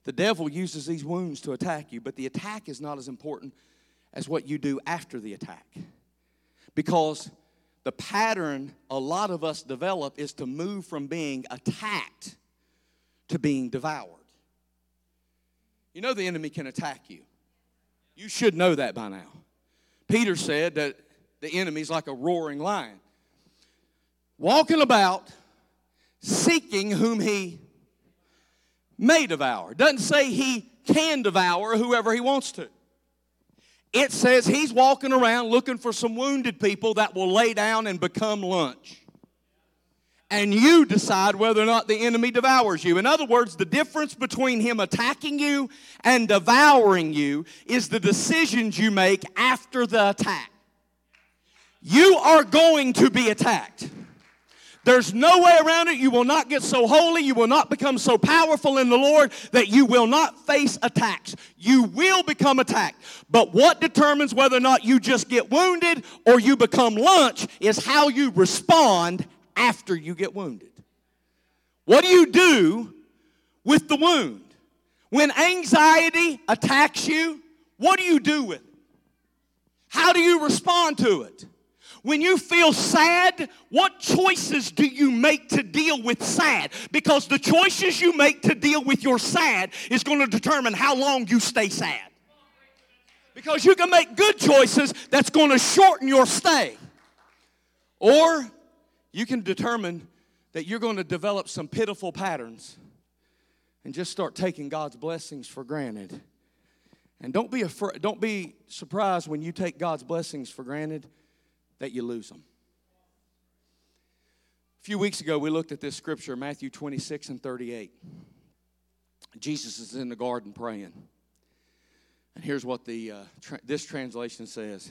The devil uses these wounds to attack you, but the attack is not as important as what you do after the attack. Because the pattern a lot of us develop is to move from being attacked to being devoured. You know the enemy can attack you. You should know that by now. Peter said that the enemy's like a roaring lion, walking about, seeking whom he may devour. Doesn't say he can devour whoever he wants to. It says he's walking around looking for some wounded people that will lay down and become lunch and you decide whether or not the enemy devours you. In other words, the difference between him attacking you and devouring you is the decisions you make after the attack. You are going to be attacked. There's no way around it. You will not get so holy. You will not become so powerful in the Lord that you will not face attacks. You will become attacked. But what determines whether or not you just get wounded or you become lunch is how you respond after you get wounded. What do you do with the wound? When anxiety attacks you, what do you do with it? How do you respond to it? When you feel sad, what choices do you make to deal with sad? Because the choices you make to deal with your sad is going to determine how long you stay sad. Because you can make good choices that's going to shorten your stay. Or you can determine that you're going to develop some pitiful patterns and just start taking God's blessings for granted. And don't be afraid, don't be surprised when you take God's blessings for granted that you lose them. A few weeks ago, we looked at this scripture, Matthew 26 and 38. Jesus is in the garden praying. And here's what the, uh, tra- this translation says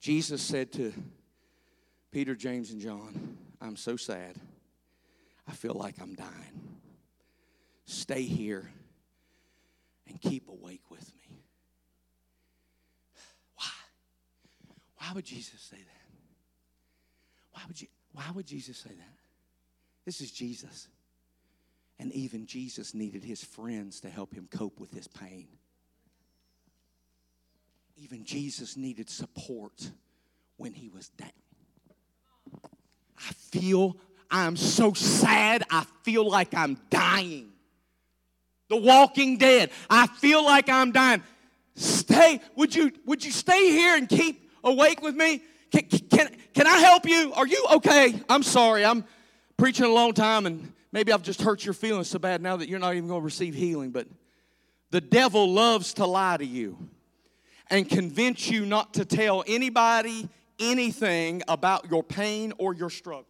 Jesus said to Peter, James, and John, I'm so sad. I feel like I'm dying. Stay here and keep awake with me. Why? Why would Jesus say that? Why would, you, why would Jesus say that? This is Jesus. And even Jesus needed his friends to help him cope with his pain. Even Jesus needed support when he was down. I feel I'm so sad, I feel like I'm dying. The walking dead. I feel like I'm dying. Stay, would you would you stay here and keep awake with me? Can, can, can I help you? Are you okay? I'm sorry. I'm preaching a long time and maybe I've just hurt your feelings so bad now that you're not even going to receive healing, but the devil loves to lie to you and convince you not to tell anybody anything about your pain or your struggle.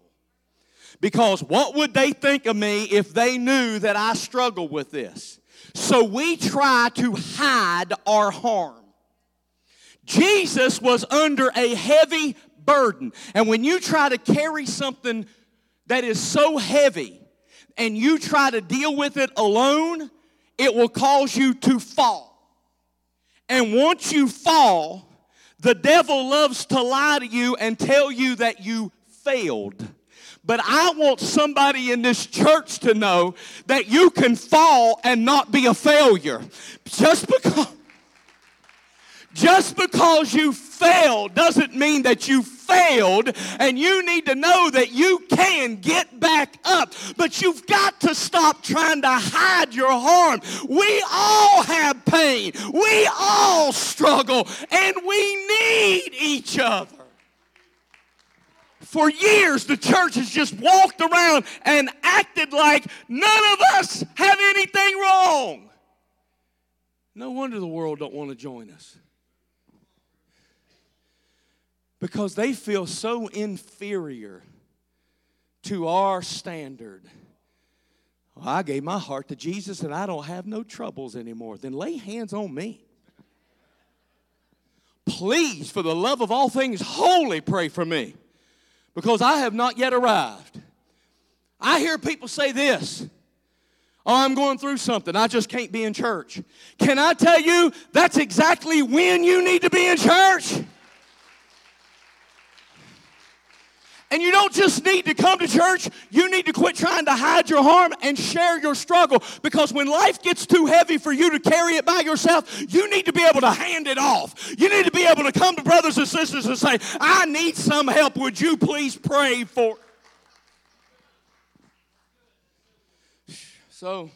Because what would they think of me if they knew that I struggle with this? So we try to hide our harm. Jesus was under a heavy burden. And when you try to carry something that is so heavy and you try to deal with it alone, it will cause you to fall. And once you fall, the devil loves to lie to you and tell you that you failed. But I want somebody in this church to know that you can fall and not be a failure. Just because Just because you failed doesn't mean that you failed, and you need to know that you can get back up. But you've got to stop trying to hide your harm. We all have pain, we all struggle, and we need each other. For years, the church has just walked around and acted like none of us have anything wrong. No wonder the world don't want to join us. Because they feel so inferior to our standard. Well, I gave my heart to Jesus and I don't have no troubles anymore. Then lay hands on me. Please, for the love of all things holy, pray for me because I have not yet arrived. I hear people say this Oh, I'm going through something. I just can't be in church. Can I tell you that's exactly when you need to be in church? And you don't just need to come to church, you need to quit trying to hide your harm and share your struggle. Because when life gets too heavy for you to carry it by yourself, you need to be able to hand it off. You need to be able to come to brothers and sisters and say, I need some help. Would you please pray for? So,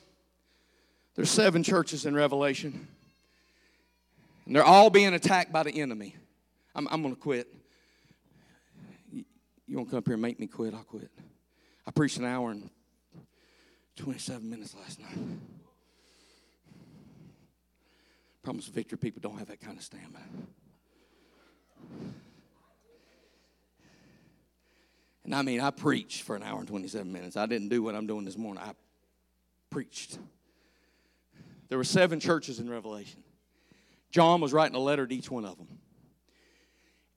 there's seven churches in Revelation, and they're all being attacked by the enemy. I'm, I'm going to quit. You won't come up here and make me quit, I'll quit. I preached an hour and 27 minutes last night. Promise victory people don't have that kind of stamina. And I mean, I preached for an hour and 27 minutes. I didn't do what I'm doing this morning. I preached. There were seven churches in Revelation. John was writing a letter to each one of them.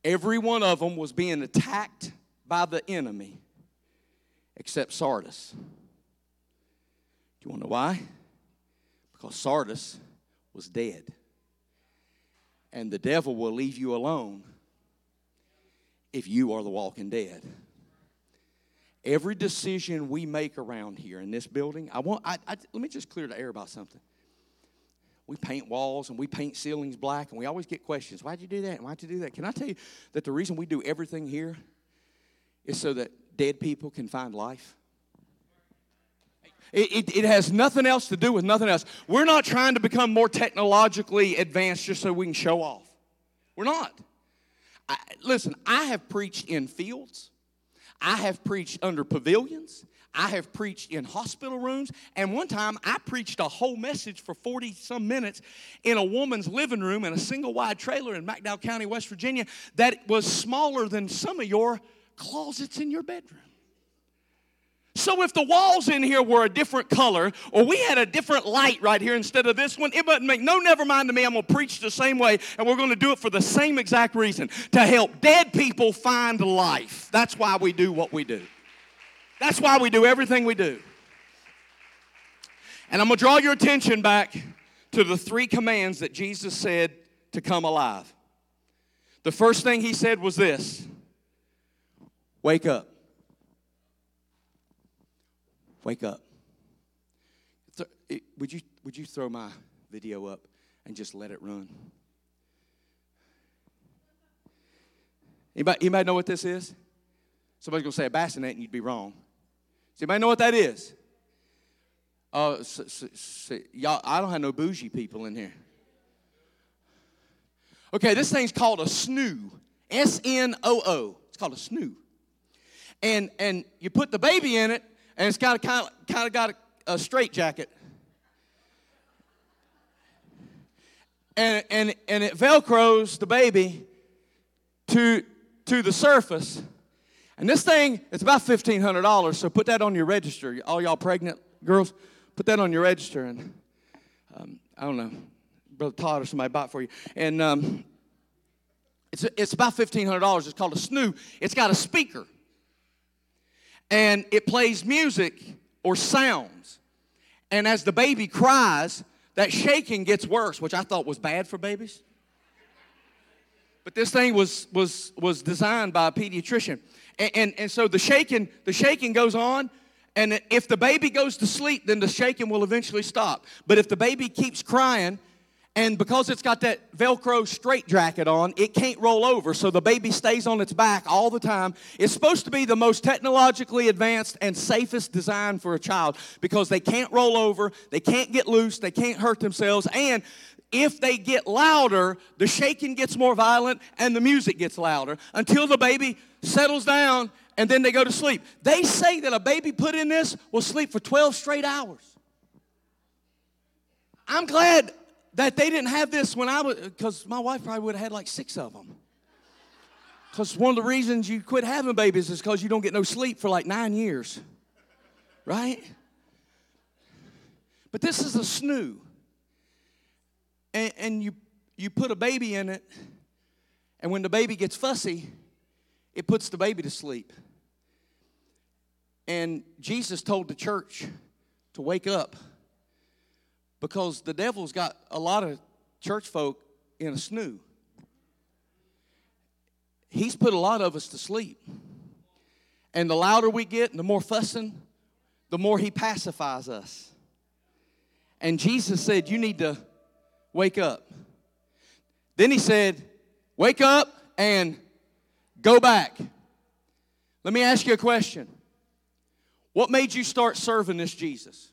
Every one of them was being attacked by the enemy except Sardis. Do you want to know why? Because Sardis was dead. And the devil will leave you alone if you are the walking dead. Every decision we make around here in this building, I want I, I, let me just clear the air about something. We paint walls and we paint ceilings black, and we always get questions. Why'd you do that? Why'd you do that? Can I tell you that the reason we do everything here is so that dead people can find life. It, it, it, has nothing else to do with nothing else. We're not trying to become more technologically advanced just so we can show off. We're not. I, listen, I have preached in fields, I have preached under pavilions, I have preached in hospital rooms, and one time I preached a whole message for 40 some minutes in a woman's living room in a single wide trailer in McDowell County, West Virginia, that was smaller than some of your closets in your bedroom. So if the walls in here were a different color, or we had a different light right here instead of this one, it wouldn't make no never mind to me. I'm gonna preach the same way, and we're gonna do it for the same exact reason to help dead people find life. That's why we do what we do. That's why we do everything we do. And I'm gonna draw your attention back to the three commands that Jesus said to come alive. The first thing he said was this Wake up. Wake up. Would you, would you throw my video up and just let it run? Anybody, anybody know what this is? Somebody's going to say a bassinet and you'd be wrong. Does anybody know what that is? Uh, so, so, so, y'all, I don't have no bougie people in here. Okay, this thing's called a snoo. S N O O. It's called a snoo and and you put the baby in it, and it's got a kind of, kind of got a, a straight jacket. And, and, and it velcros the baby to, to the surface. And this thing, it's about $1,500, so put that on your register. All y'all pregnant girls, put that on your register. And um, I don't know, Brother Todd or somebody bought for you. And um, it's, it's about $1,500. It's called a snoo. It's got a speaker and it plays music or sounds. And as the baby cries, that shaking gets worse, which I thought was bad for babies. But this thing was was was designed by a pediatrician. And, and, and so the shaking, the shaking goes on, and if the baby goes to sleep, then the shaking will eventually stop. But if the baby keeps crying And because it's got that Velcro straight jacket on, it can't roll over. So the baby stays on its back all the time. It's supposed to be the most technologically advanced and safest design for a child because they can't roll over, they can't get loose, they can't hurt themselves. And if they get louder, the shaking gets more violent and the music gets louder until the baby settles down and then they go to sleep. They say that a baby put in this will sleep for 12 straight hours. I'm glad that they didn't have this when I was, because my wife probably would have had like six of them. Because one of the reasons you quit having babies is because you don't get no sleep for like nine years, right? But this is a snoo. And, and you, you put a baby in it, and when the baby gets fussy, it puts the baby to sleep. And Jesus told the church to wake up because the devil's got a lot of church folk in a snoo. He's put a lot of us to sleep. And the louder we get and the more fussing, the more he pacifies us. And Jesus said, You need to wake up. Then he said, Wake up and go back. Let me ask you a question. What made you start serving this Jesus?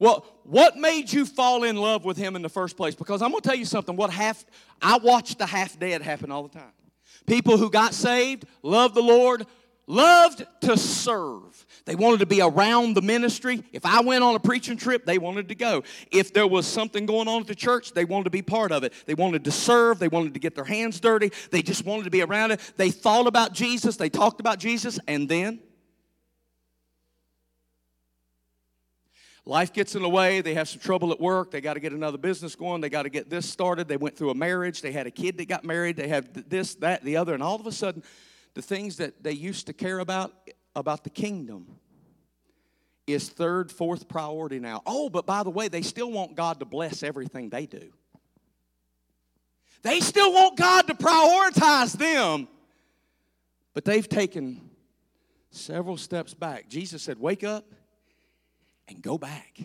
Well, what made you fall in love with him in the first place? Because I'm going to tell you something. What half I watch the half dead happen all the time. People who got saved, loved the Lord, loved to serve. They wanted to be around the ministry. If I went on a preaching trip, they wanted to go. If there was something going on at the church, they wanted to be part of it. They wanted to serve. They wanted to get their hands dirty. They just wanted to be around it. They thought about Jesus. They talked about Jesus. And then Life gets in the way. They have some trouble at work. They got to get another business going. They got to get this started. They went through a marriage. They had a kid that got married. They have this, that, the other. And all of a sudden, the things that they used to care about, about the kingdom, is third, fourth priority now. Oh, but by the way, they still want God to bless everything they do. They still want God to prioritize them, but they've taken several steps back. Jesus said, Wake up and go back.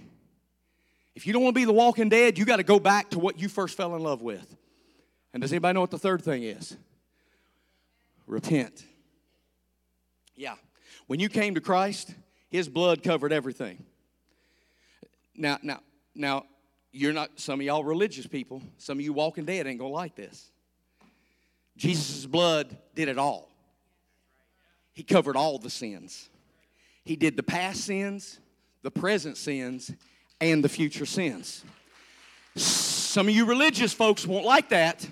If you don't want to be the walking dead, you got to go back to what you first fell in love with. And does anybody know what the third thing is? Repent. Yeah. When you came to Christ, his blood covered everything. Now, now, now, you're not, some of y'all religious people, some of you walking dead ain't gonna like this. Jesus' blood did it all. He covered all the sins. He did the past sins, the present sins, and the future sins. Some of you religious folks won't like that.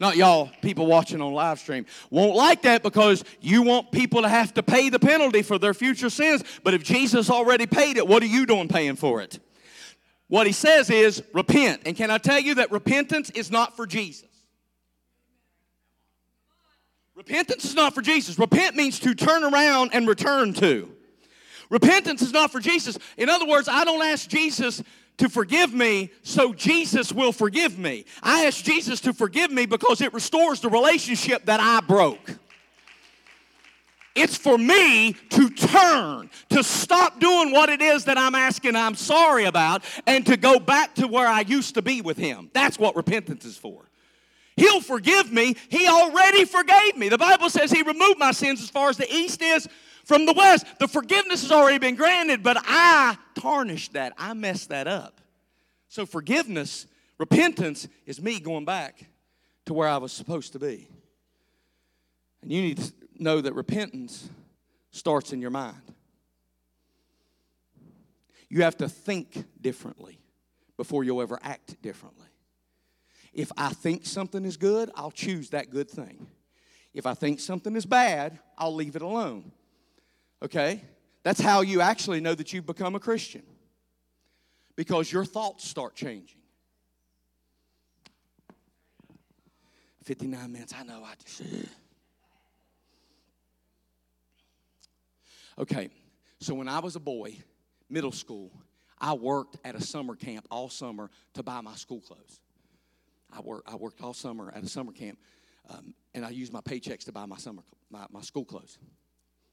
Not y'all, people watching on live stream, won't like that because you want people to have to pay the penalty for their future sins. But if Jesus already paid it, what are you doing paying for it? What he says is repent. And can I tell you that repentance is not for Jesus? Repentance is not for Jesus. Repent means to turn around and return to. Repentance is not for Jesus. In other words, I don't ask Jesus to forgive me so Jesus will forgive me. I ask Jesus to forgive me because it restores the relationship that I broke. It's for me to turn, to stop doing what it is that I'm asking I'm sorry about, and to go back to where I used to be with Him. That's what repentance is for. He'll forgive me. He already forgave me. The Bible says He removed my sins as far as the east is from the west. The forgiveness has already been granted, but I tarnished that. I messed that up. So forgiveness, repentance, is me going back to where I was supposed to be. And you need to know that repentance starts in your mind. You have to think differently before you'll ever act differently. If I think something is good, I'll choose that good thing. If I think something is bad, I'll leave it alone. Okay? That's how you actually know that you've become a Christian. Because your thoughts start changing. 59 minutes, I know I just. Okay, so when I was a boy, middle school, I worked at a summer camp all summer to buy my school clothes. I worked, I worked all summer at a summer camp, um, and I used my paychecks to buy my summer my, my school clothes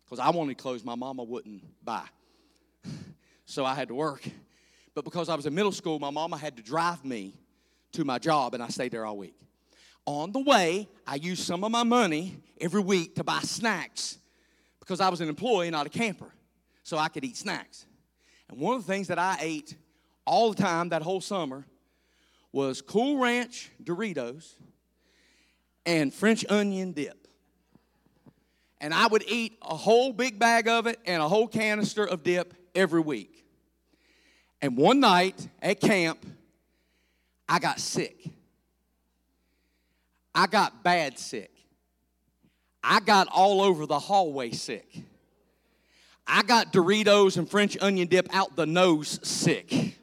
because I wanted clothes my mama wouldn't buy. so I had to work. But because I was in middle school, my mama had to drive me to my job, and I stayed there all week. On the way, I used some of my money every week to buy snacks because I was an employee, not a camper, so I could eat snacks. And one of the things that I ate all the time that whole summer was Cool Ranch Doritos and French onion dip. And I would eat a whole big bag of it and a whole canister of dip every week. And one night at camp, I got sick. I got bad sick. I got all over the hallway sick. I got Doritos and French onion dip out the nose sick.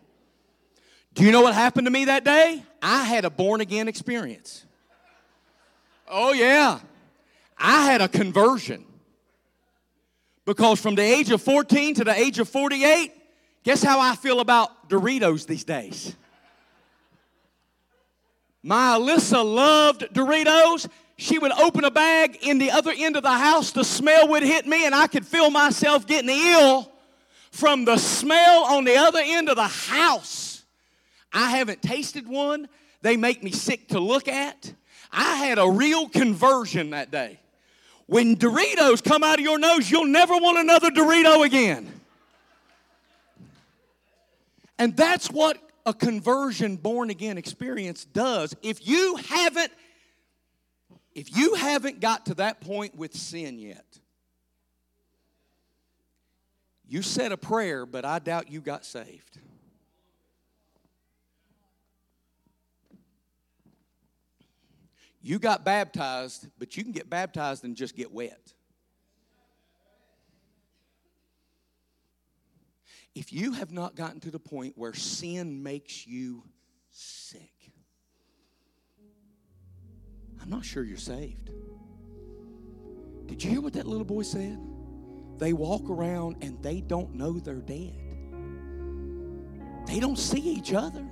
Do you know what happened to me that day? I had a born again experience. Oh, yeah. I had a conversion. Because from the age of 14 to the age of 48, guess how I feel about Doritos these days? My Alyssa loved Doritos. She would open a bag in the other end of the house, the smell would hit me, and I could feel myself getting ill from the smell on the other end of the house. I haven't tasted one. They make me sick to look at. I had a real conversion that day. When Doritos come out of your nose, you'll never want another Dorito again. And that's what a conversion born again experience does. If you haven't if you haven't got to that point with sin yet, you said a prayer, but I doubt you got saved. You got baptized, but you can get baptized and just get wet. If you have not gotten to the point where sin makes you sick, I'm not sure you're saved. Did you hear what that little boy said? They walk around and they don't know they're dead. They don't see each other.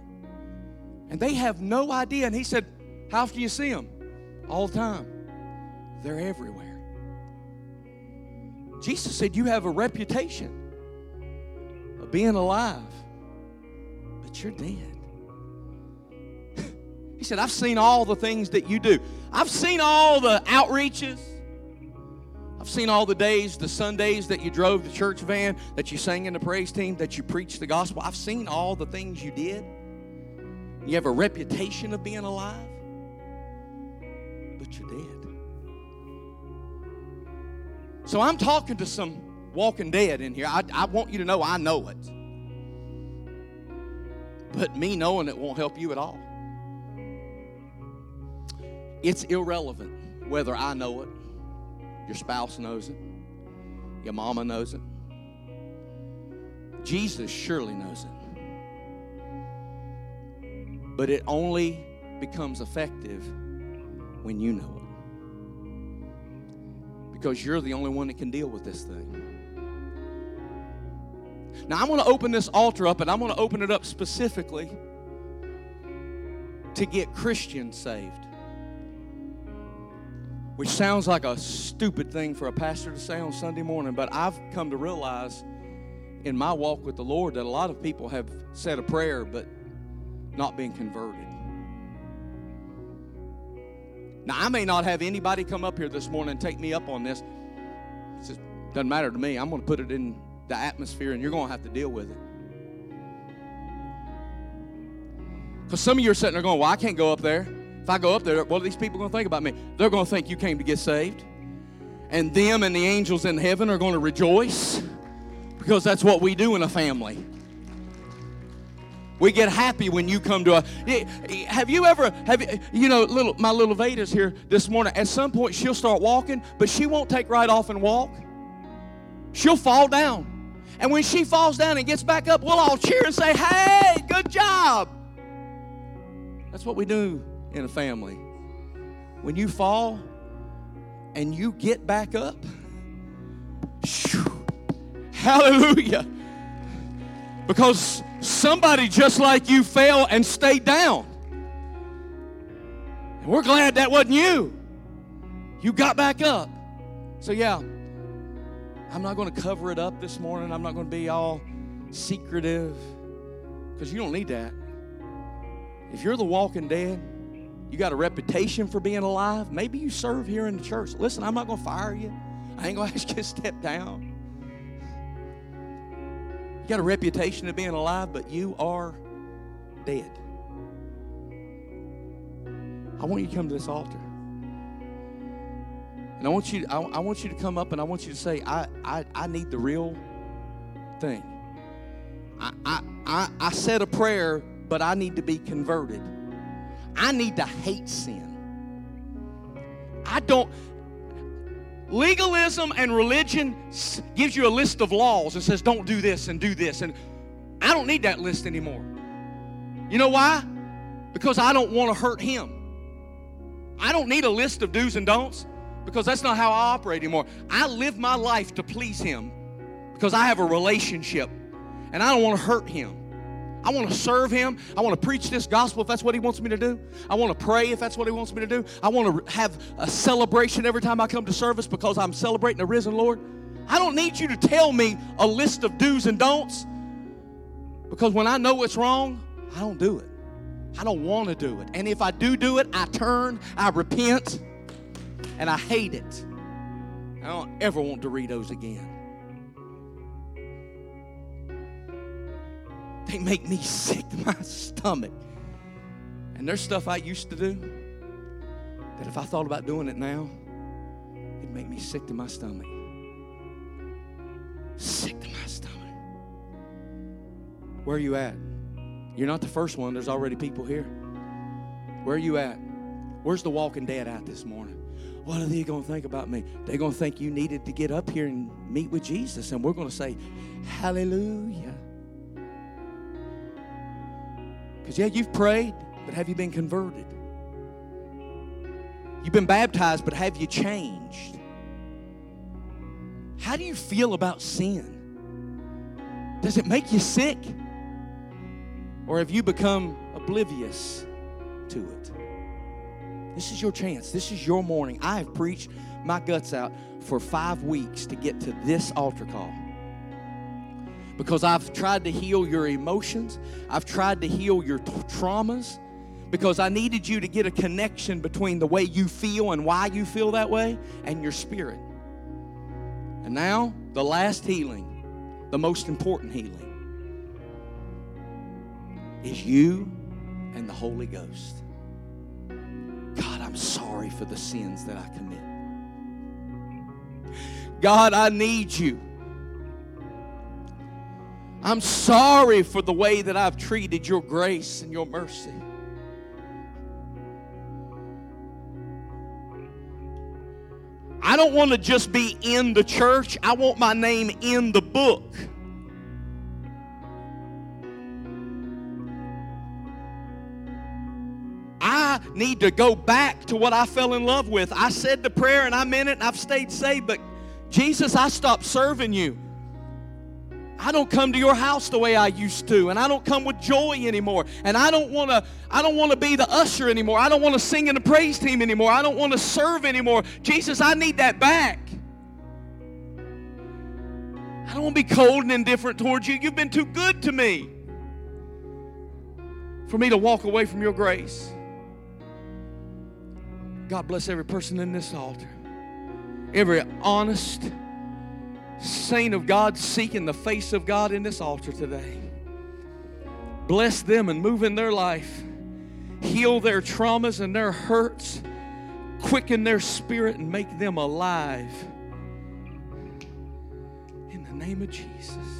And they have no idea. And he said, How often do you see them? All the time. They're everywhere. Jesus said, You have a reputation of being alive, but you're dead. he said, I've seen all the things that you do. I've seen all the outreaches. I've seen all the days, the Sundays that you drove the church van, that you sang in the praise team, that you preached the gospel. I've seen all the things you did. You have a reputation of being alive but you're dead. So I'm talking to some walking dead in here. I, I want you to know I know it. But me knowing it won't help you at all. It's irrelevant whether I know it, your spouse knows it, your mama knows it. Jesus surely knows it. But it only becomes effective when you know it. Because you're the only one that can deal with this thing. Now, I'm going to open this altar up, and I'm going to open it up specifically to get Christians saved. Which sounds like a stupid thing for a pastor to say on Sunday morning, but I've come to realize in my walk with the Lord that a lot of people have said a prayer but not been converted. Now, I may not have anybody come up here this morning and take me up on this. It just doesn't matter to me. I'm going to put it in the atmosphere and you're going to have to deal with it. Because some of you are sitting there going, Well, I can't go up there. If I go up there, what are these people going to think about me? They're going to think you came to get saved. And them and the angels in heaven are going to rejoice because that's what we do in a family. We get happy when you come to a. Have you ever have you, you know little my little Veda's here this morning? At some point she'll start walking, but she won't take right off and walk. She'll fall down, and when she falls down and gets back up, we'll all cheer and say, "Hey, good job!" That's what we do in a family. When you fall and you get back up, hallelujah! Because somebody just like you fell and stayed down. And we're glad that wasn't you. You got back up. So, yeah, I'm not going to cover it up this morning. I'm not going to be all secretive because you don't need that. If you're the walking dead, you got a reputation for being alive, maybe you serve here in the church. Listen, I'm not going to fire you. I ain't going to ask you to step down. You got a reputation of being alive, but you are dead. I want you to come to this altar. And I want you, I, I want you to come up and I want you to say, I, I, I need the real thing. I, I, I, I said a prayer, but I need to be converted. I need to hate sin. I don't. Legalism and religion gives you a list of laws and says, don't do this and do this. And I don't need that list anymore. You know why? Because I don't want to hurt him. I don't need a list of do's and don'ts because that's not how I operate anymore. I live my life to please him because I have a relationship and I don't want to hurt him. I want to serve him. I want to preach this gospel if that's what he wants me to do. I want to pray if that's what he wants me to do. I want to have a celebration every time I come to service because I'm celebrating the risen Lord. I don't need you to tell me a list of do's and don'ts because when I know what's wrong, I don't do it. I don't want to do it. And if I do do it, I turn, I repent, and I hate it. I don't ever want Doritos again. They make me sick to my stomach. And there's stuff I used to do that if I thought about doing it now, it'd make me sick to my stomach. Sick to my stomach. Where are you at? You're not the first one, there's already people here. Where are you at? Where's the walking dead at this morning? What are they going to think about me? They're going to think you needed to get up here and meet with Jesus, and we're going to say, Hallelujah. Because, yeah, you've prayed, but have you been converted? You've been baptized, but have you changed? How do you feel about sin? Does it make you sick? Or have you become oblivious to it? This is your chance. This is your morning. I have preached my guts out for five weeks to get to this altar call because I've tried to heal your emotions, I've tried to heal your t- traumas. Because I needed you to get a connection between the way you feel and why you feel that way and your spirit. And now, the last healing, the most important healing, is you and the Holy Ghost. God, I'm sorry for the sins that I commit. God, I need you. I'm sorry for the way that I've treated your grace and your mercy. I don't want to just be in the church, I want my name in the book. I need to go back to what I fell in love with. I said the prayer and I meant it and I've stayed saved, but Jesus, I stopped serving you. I don't come to your house the way I used to, and I don't come with joy anymore. And I don't want to I don't want to be the usher anymore. I don't want to sing in the praise team anymore. I don't want to serve anymore. Jesus, I need that back. I don't want to be cold and indifferent towards you. You've been too good to me for me to walk away from your grace. God bless every person in this altar. Every honest saint of God seeking the face of God in this altar today. Bless them and move in their life. Heal their traumas and their hurts. Quicken their spirit and make them alive. In the name of Jesus.